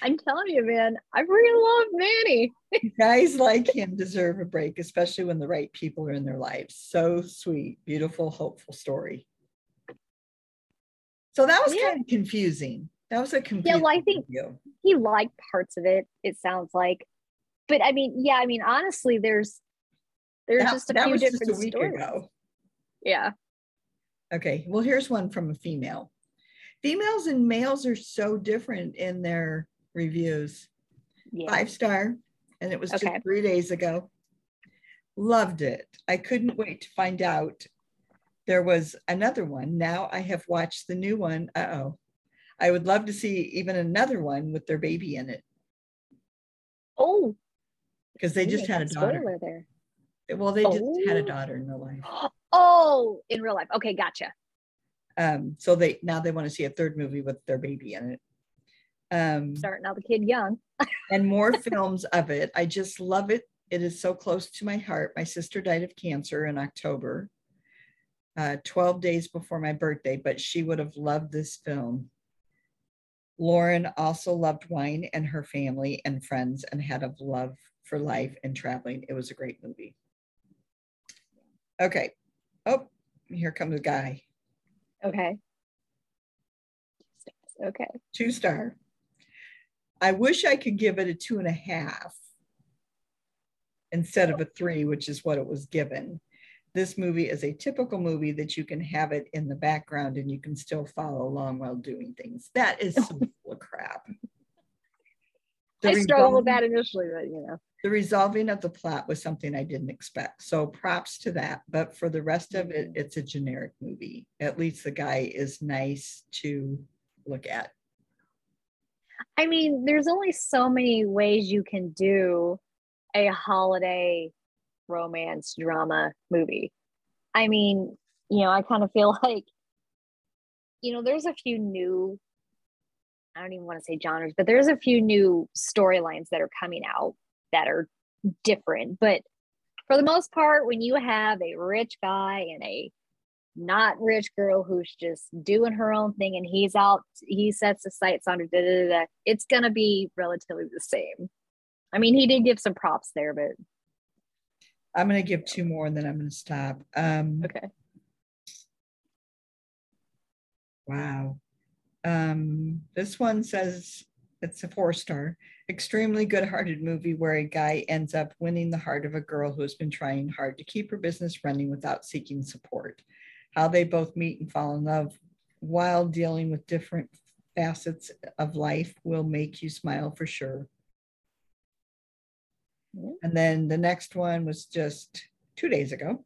[SPEAKER 3] I'm telling you, man, I really love Manny.
[SPEAKER 2] Guys like him deserve a break, especially when the right people are in their lives. So sweet, beautiful, hopeful story. So that was
[SPEAKER 3] Yeah.
[SPEAKER 2] kind of confusing. That was a confusing
[SPEAKER 3] well, I think-
[SPEAKER 2] review.
[SPEAKER 3] He liked parts of it. It sounds like but I mean, yeah, I mean, honestly, there's there's
[SPEAKER 2] That-
[SPEAKER 3] just a
[SPEAKER 2] that
[SPEAKER 3] few
[SPEAKER 2] was just
[SPEAKER 3] different
[SPEAKER 2] a week
[SPEAKER 3] stories.
[SPEAKER 2] ago.
[SPEAKER 3] Yeah.
[SPEAKER 2] Okay, well, here's one from a female. Females and males are so different in their reviews.
[SPEAKER 3] Yeah.
[SPEAKER 2] Five star, and it was
[SPEAKER 3] Okay.
[SPEAKER 2] just three days ago. Loved it. I couldn't wait to find out there was another one. Now I have watched the new one. Uh oh. I would love to see even another one with their baby in it
[SPEAKER 3] Oh,
[SPEAKER 2] because they just had a daughter.
[SPEAKER 3] there.
[SPEAKER 2] Well, they just had a
[SPEAKER 3] Oh.
[SPEAKER 2] daughter in real life.
[SPEAKER 3] Oh, in real life. Okay, gotcha.
[SPEAKER 2] Um, so they now they want to see a third movie with their baby in it. Um,
[SPEAKER 3] Starting out the kid young.
[SPEAKER 2] and more films of it. I just love it. It is so close to my heart. My sister died of cancer in October, uh, 12 days before my birthday, but she would have loved this film. Lauren also loved wine and her family and friends and had a love for life and traveling. It was a great movie. Okay. Oh, here comes a guy.
[SPEAKER 3] Okay. Okay.
[SPEAKER 2] two star. I wish I could give it a two and a half instead of a three, which is what it was given. This movie is a typical movie that you can have it in the background and you can still follow along while doing things. That is some full of crap. The
[SPEAKER 3] I struggled with that initially, but you know.
[SPEAKER 2] The resolving of the plot was something I didn't expect. So props to that. But for the rest of it, mm-hmm. it's a generic movie. At least the guy is nice to look at.
[SPEAKER 3] I mean, there's only so many ways you can do a holiday romance drama movie. I mean, you know, I kind of feel like, you know, there's a few new, I don't even want to say genres, but there's a few new storylines that are coming out that are different. But for the most part, when you have a rich guy and a not rich girl who's just doing her own thing and he's out he sets the sights on her da, da, da, da, it's gonna be relatively the same i mean he did give some props there but
[SPEAKER 2] I'm going to give two more and then I'm going to stop. Um,
[SPEAKER 3] okay
[SPEAKER 2] Wow. Um, this one says it's a four star. Extremely good hearted movie where a guy ends up winning the heart of a girl who has been trying hard to keep her business running without seeking support. How they both meet and fall in love while dealing with different facets of life will make you smile for sure.
[SPEAKER 3] Yeah.
[SPEAKER 2] And then the next one was just two days ago.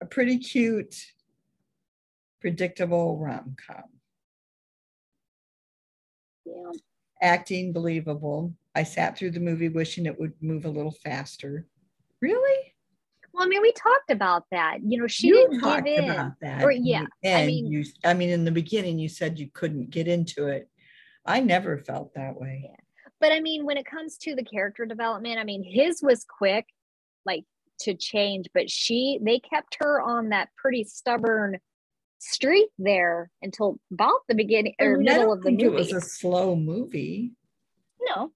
[SPEAKER 2] A pretty cute, predictable rom com.
[SPEAKER 3] yeah
[SPEAKER 2] Acting believable. I sat through the movie wishing it would move a little faster. Really?
[SPEAKER 3] well i mean we talked about that you know she
[SPEAKER 2] you
[SPEAKER 3] didn't
[SPEAKER 2] talked
[SPEAKER 3] give in
[SPEAKER 2] about that.
[SPEAKER 3] Or, yeah, I mean-
[SPEAKER 2] you, I mean, in the beginning, you said you couldn't get into it. I never felt that way.
[SPEAKER 3] but i mean when it comes to the character development i mean his was quick like to change but she they kept her on that pretty stubborn streak there until about the beginning or
[SPEAKER 2] I
[SPEAKER 3] middle of the movie
[SPEAKER 2] it was a slow movie.
[SPEAKER 3] no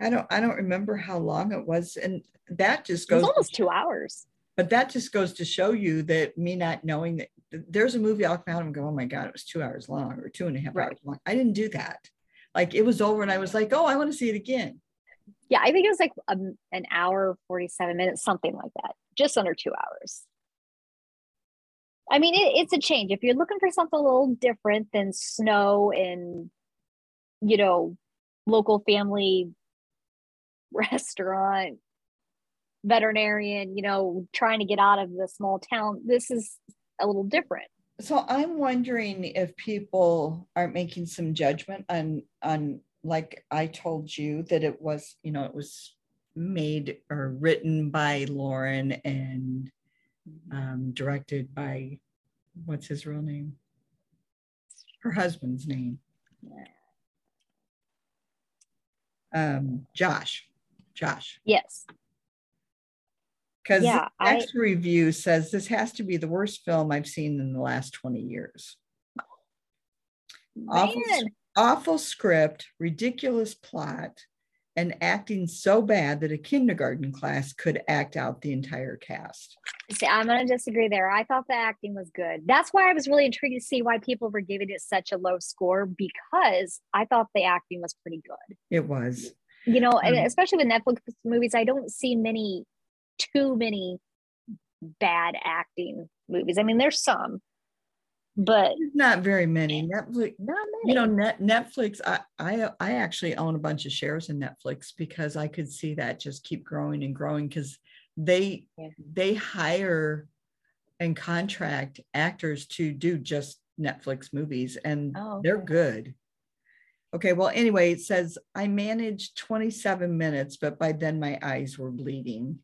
[SPEAKER 2] I don't. I don't remember how long it was, and that just
[SPEAKER 3] it was
[SPEAKER 2] goes.
[SPEAKER 3] almost two hours
[SPEAKER 2] But that just goes to show you that me not knowing that there's a movie I'll come out and go, oh my God, it was two hours long or two and a half
[SPEAKER 3] Right.
[SPEAKER 2] hours long. I didn't do that. Like it was over and I was like, oh, I want to see it again.
[SPEAKER 3] yeah i think it was like a, an hour 47 minutes something like that just under two hours i mean it, it's a change. If you're looking for something a little different than snow and you know local family restaurant veterinarian you know trying to get out of the small town this is a little different.
[SPEAKER 2] So I'm wondering if people are making some judgment on on like I told you that it was, you know, it was made or written by Lauren and um, directed by what's his real name? Her husband's name. Um, Josh. Josh.
[SPEAKER 3] yes
[SPEAKER 2] Because
[SPEAKER 3] Yeah,
[SPEAKER 2] the
[SPEAKER 3] I-
[SPEAKER 2] next review says this has to be the worst film I've seen in the last 20 years. Awful, awful script, ridiculous plot, and acting so bad that a kindergarten class could act out the entire cast.
[SPEAKER 3] See, I'm going to disagree there. I thought the acting was good. That's why I was really intrigued to see why people were giving it such a low score because I thought the acting was pretty good.
[SPEAKER 2] It was.
[SPEAKER 3] You know, and
[SPEAKER 2] Um,
[SPEAKER 3] especially with Netflix movies, I don't see many, too many bad acting movies. I mean, there's some, but
[SPEAKER 2] Not very many. Netflix,
[SPEAKER 3] not many.
[SPEAKER 2] you know, Net, Netflix. I, I I actually own a bunch of shares in Netflix because I could see that just keep growing and growing because they
[SPEAKER 3] Yeah.
[SPEAKER 2] they hire and contract actors to do just Netflix movies, and
[SPEAKER 3] Oh,
[SPEAKER 2] they're good. Okay, well, anyway, it says I managed 27 minutes, but by then my eyes were bleeding.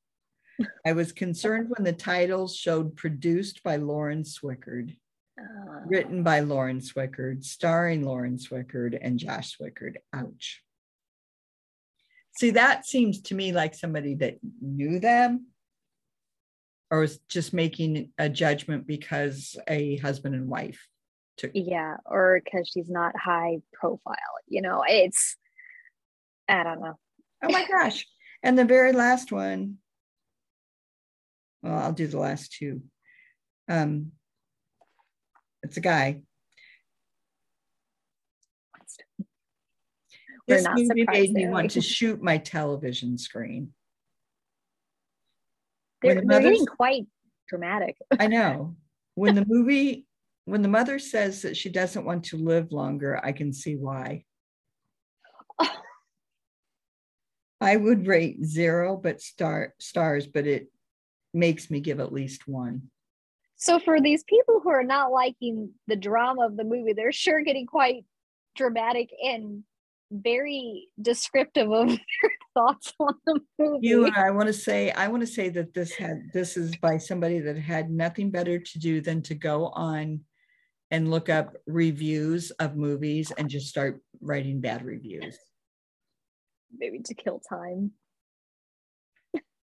[SPEAKER 2] I was concerned when the titles showed produced by Lauren Swickard,
[SPEAKER 3] Uh,
[SPEAKER 2] written by Lauren Swickard, starring Lauren Swickard and Josh Swickard. Ouch. See, that seems to me like somebody that knew them or was just making a judgment because a husband and wife took
[SPEAKER 3] yeah, or because she's not high profile. You know, it's I don't know.
[SPEAKER 2] Oh my gosh. And the very last one, well, I'll do the last two. Um, it's a guy.
[SPEAKER 3] We're
[SPEAKER 2] This
[SPEAKER 3] not
[SPEAKER 2] movie
[SPEAKER 3] surprised
[SPEAKER 2] made me want to shoot my television screen.
[SPEAKER 3] They're,
[SPEAKER 2] the
[SPEAKER 3] they're getting quite dramatic.
[SPEAKER 2] I know. When the movie, when the mother says that she doesn't want to live longer, I can see why. I would rate zero, but star stars, but it makes me give at least one.
[SPEAKER 3] So for these people who are not liking the drama of the movie, they're sure getting quite dramatic and very descriptive of their thoughts on the movie.
[SPEAKER 2] You and I want to say, I want to say that this had this is by somebody that had nothing better to do than to go on and look up reviews of movies and just start writing bad reviews.
[SPEAKER 3] Maybe to kill time.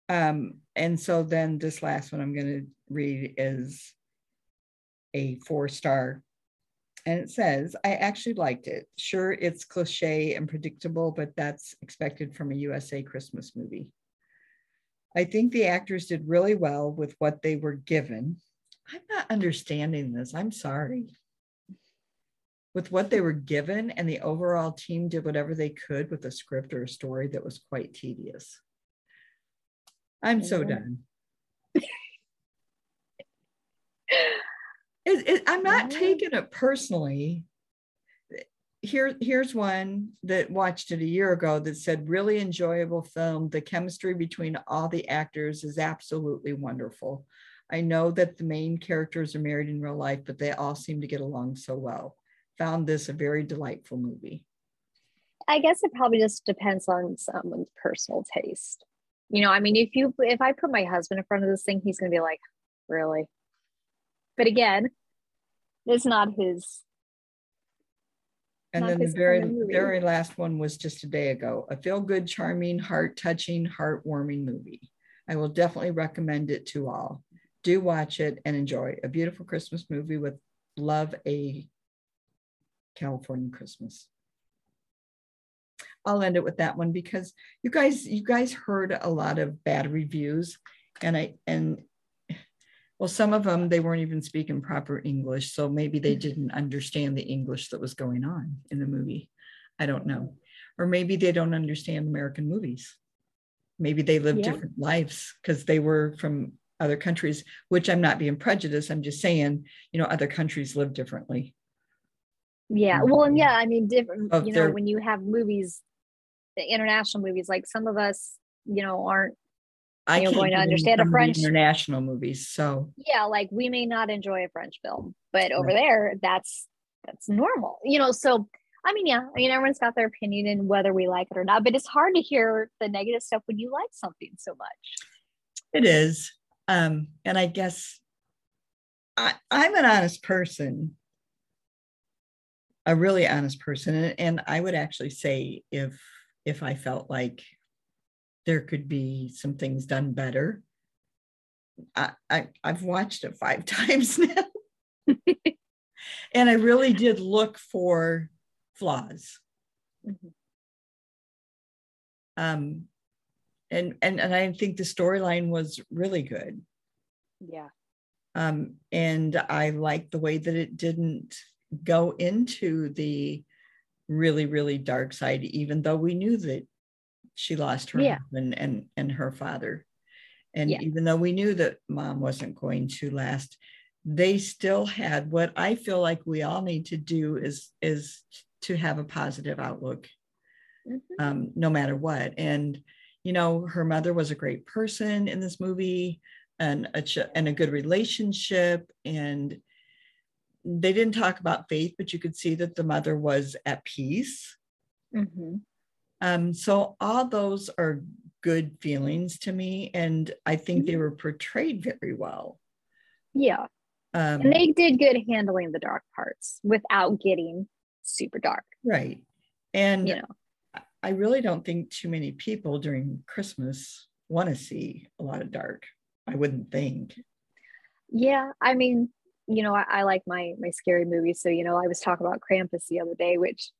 [SPEAKER 2] Um, and so then this last one I'm going to read is a four star. And it says, I actually liked it. Sure, it's cliche and predictable, but that's expected from a USA Christmas movie. I think the actors did really well with what they were given. I'm not understanding this. I'm sorry. With what they were given, and the overall team did whatever they could with a script or a story that was quite tedious. I'm so done. It, it, I'm not
[SPEAKER 3] Yeah.
[SPEAKER 2] taking it personally. Here, here's one that watched it a year ago that said, really enjoyable film. The chemistry between all the actors is absolutely wonderful. I know that the main characters are married in real life, but they all seem to get along so well. Found this a very delightful movie.
[SPEAKER 3] I guess it probably just depends on someone's personal taste. You know, I mean, if you if I put my husband in front of this thing, he's gonna be like, really? But again, it's not his
[SPEAKER 2] And
[SPEAKER 3] Not
[SPEAKER 2] then the very,
[SPEAKER 3] kind of
[SPEAKER 2] very last one was just a day ago, a feel good, charming, heart touching, heartwarming movie. I will definitely recommend it to all. Do watch it and enjoy a beautiful Christmas movie with love a California Christmas. I'll end it with that one because you guys, you guys heard a lot of bad reviews and I, and well, some of them, they weren't even speaking proper English. So maybe they didn't understand the English that was going on in the movie. I don't know. Or maybe they don't understand American movies. Maybe they live
[SPEAKER 3] Yeah.
[SPEAKER 2] different lives because they were from other countries, which I'm not being prejudiced. I'm just saying, you know, other countries live differently.
[SPEAKER 3] Yeah. Well, and yeah, I mean, different,
[SPEAKER 2] Of
[SPEAKER 3] you know,
[SPEAKER 2] their-
[SPEAKER 3] when you have movies, the international movies, like some of us, you know, aren't,
[SPEAKER 2] I
[SPEAKER 3] You're going to understand a
[SPEAKER 2] some of the
[SPEAKER 3] French-
[SPEAKER 2] international movies. So
[SPEAKER 3] yeah, like we may not enjoy a French film, but over
[SPEAKER 2] Right.
[SPEAKER 3] there, that's, that's normal, you know? So, I mean, yeah, I mean, everyone's got their opinion and whether we like it or not, but it's hard to hear the negative stuff when you like something so much.
[SPEAKER 2] It is. Um, and I guess I, I'm an honest person, a really honest person. And, and I would actually say if if I felt like there could be some things done better, I, I I've watched it five times now. and I really did look for flaws.
[SPEAKER 3] Mhm.
[SPEAKER 2] Um and and and I think the storyline was really good.
[SPEAKER 3] Yeah.
[SPEAKER 2] um, and I like the way that it didn't go into the really really dark side, even though we knew that she lost her
[SPEAKER 3] Yeah.
[SPEAKER 2] husband and and her father. And
[SPEAKER 3] Yeah.
[SPEAKER 2] even though we knew that mom wasn't going to last, they still had what I feel like we all need to do is is to have a positive outlook
[SPEAKER 3] Mhm.
[SPEAKER 2] um, no matter what. And you know, her mother was a great person in this movie, and a ch- and a good relationship. And they didn't talk about faith, but you could see that the mother was at peace.
[SPEAKER 3] Mhm.
[SPEAKER 2] Um, so all those are good feelings to me, and I think they were portrayed very well.
[SPEAKER 3] Yeah.
[SPEAKER 2] Um,
[SPEAKER 3] And they did good handling the dark parts without getting super dark,
[SPEAKER 2] right, and
[SPEAKER 3] you know.
[SPEAKER 2] I really don't think too many people during Christmas want to see a lot of dark. I wouldn't think.
[SPEAKER 3] Yeah, I mean, you know, I, I like my my scary movies. So, you know, I was talking about Krampus the other day, which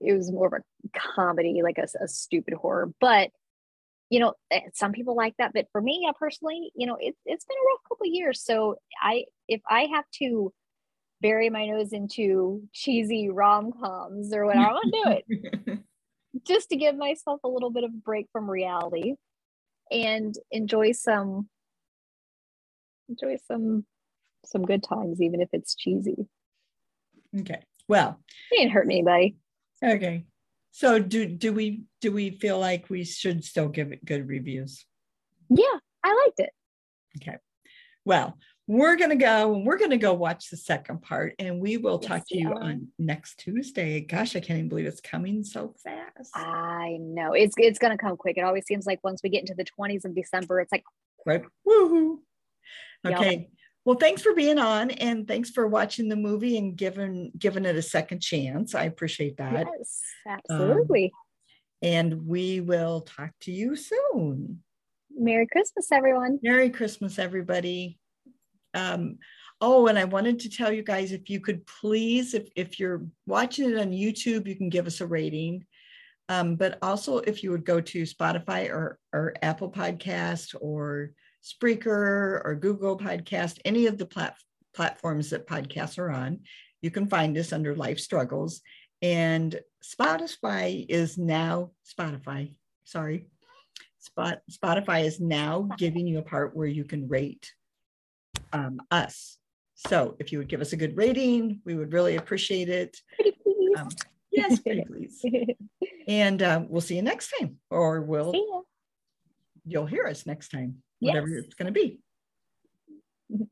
[SPEAKER 3] it was more of a comedy, like a, a stupid horror. But you know, eh, some people like that. But for me, I personally, you know, it's it's been a rough couple of years. So I if I have to bury my nose into cheesy rom coms or whatever, I'm gonna do it. just to give myself a little bit of a break from reality and enjoy some enjoy some some good times even if it's cheesy
[SPEAKER 2] okay. Well,
[SPEAKER 3] it ain't hurting anybody
[SPEAKER 2] okay. So do do we do we feel like we should still give it good reviews?
[SPEAKER 3] yeah i liked it
[SPEAKER 2] Okay. Well, we're gonna go and we're gonna go watch the second part, and we will
[SPEAKER 3] Yes,
[SPEAKER 2] talk to you
[SPEAKER 3] are.
[SPEAKER 2] on next Tuesday. Gosh, I can't even believe it's coming so fast.
[SPEAKER 3] i know it's it's gonna come quick it always seems like once we get into the 20s of december it's like
[SPEAKER 2] Right. Woohoo.
[SPEAKER 3] Yep.
[SPEAKER 2] Well, thanks for being on and thanks for watching the movie and giving giving it a second chance. I appreciate that.
[SPEAKER 3] yes absolutely
[SPEAKER 2] And we will talk to you soon.
[SPEAKER 3] merry christmas everyone
[SPEAKER 2] Merry Christmas, everybody. Um, oh, and I wanted to tell you guys if you could please, if, if you're watching it on YouTube, you can give us a rating. Um, but also if you would go to Spotify or, or Apple Podcast or Spreaker or Google Podcast, any of the plat- platforms that podcasts are on, you can find us under Life Struggles. And Spotify is now Spotify, sorry. Spot, Spotify is now giving you a part where you can rate um, us. So if you would give us a good rating, we would really appreciate it. Um, yes, please. And uh, we'll see you next time, or we'll you'll hear us next time, whatever
[SPEAKER 3] Yes.
[SPEAKER 2] it's going to be.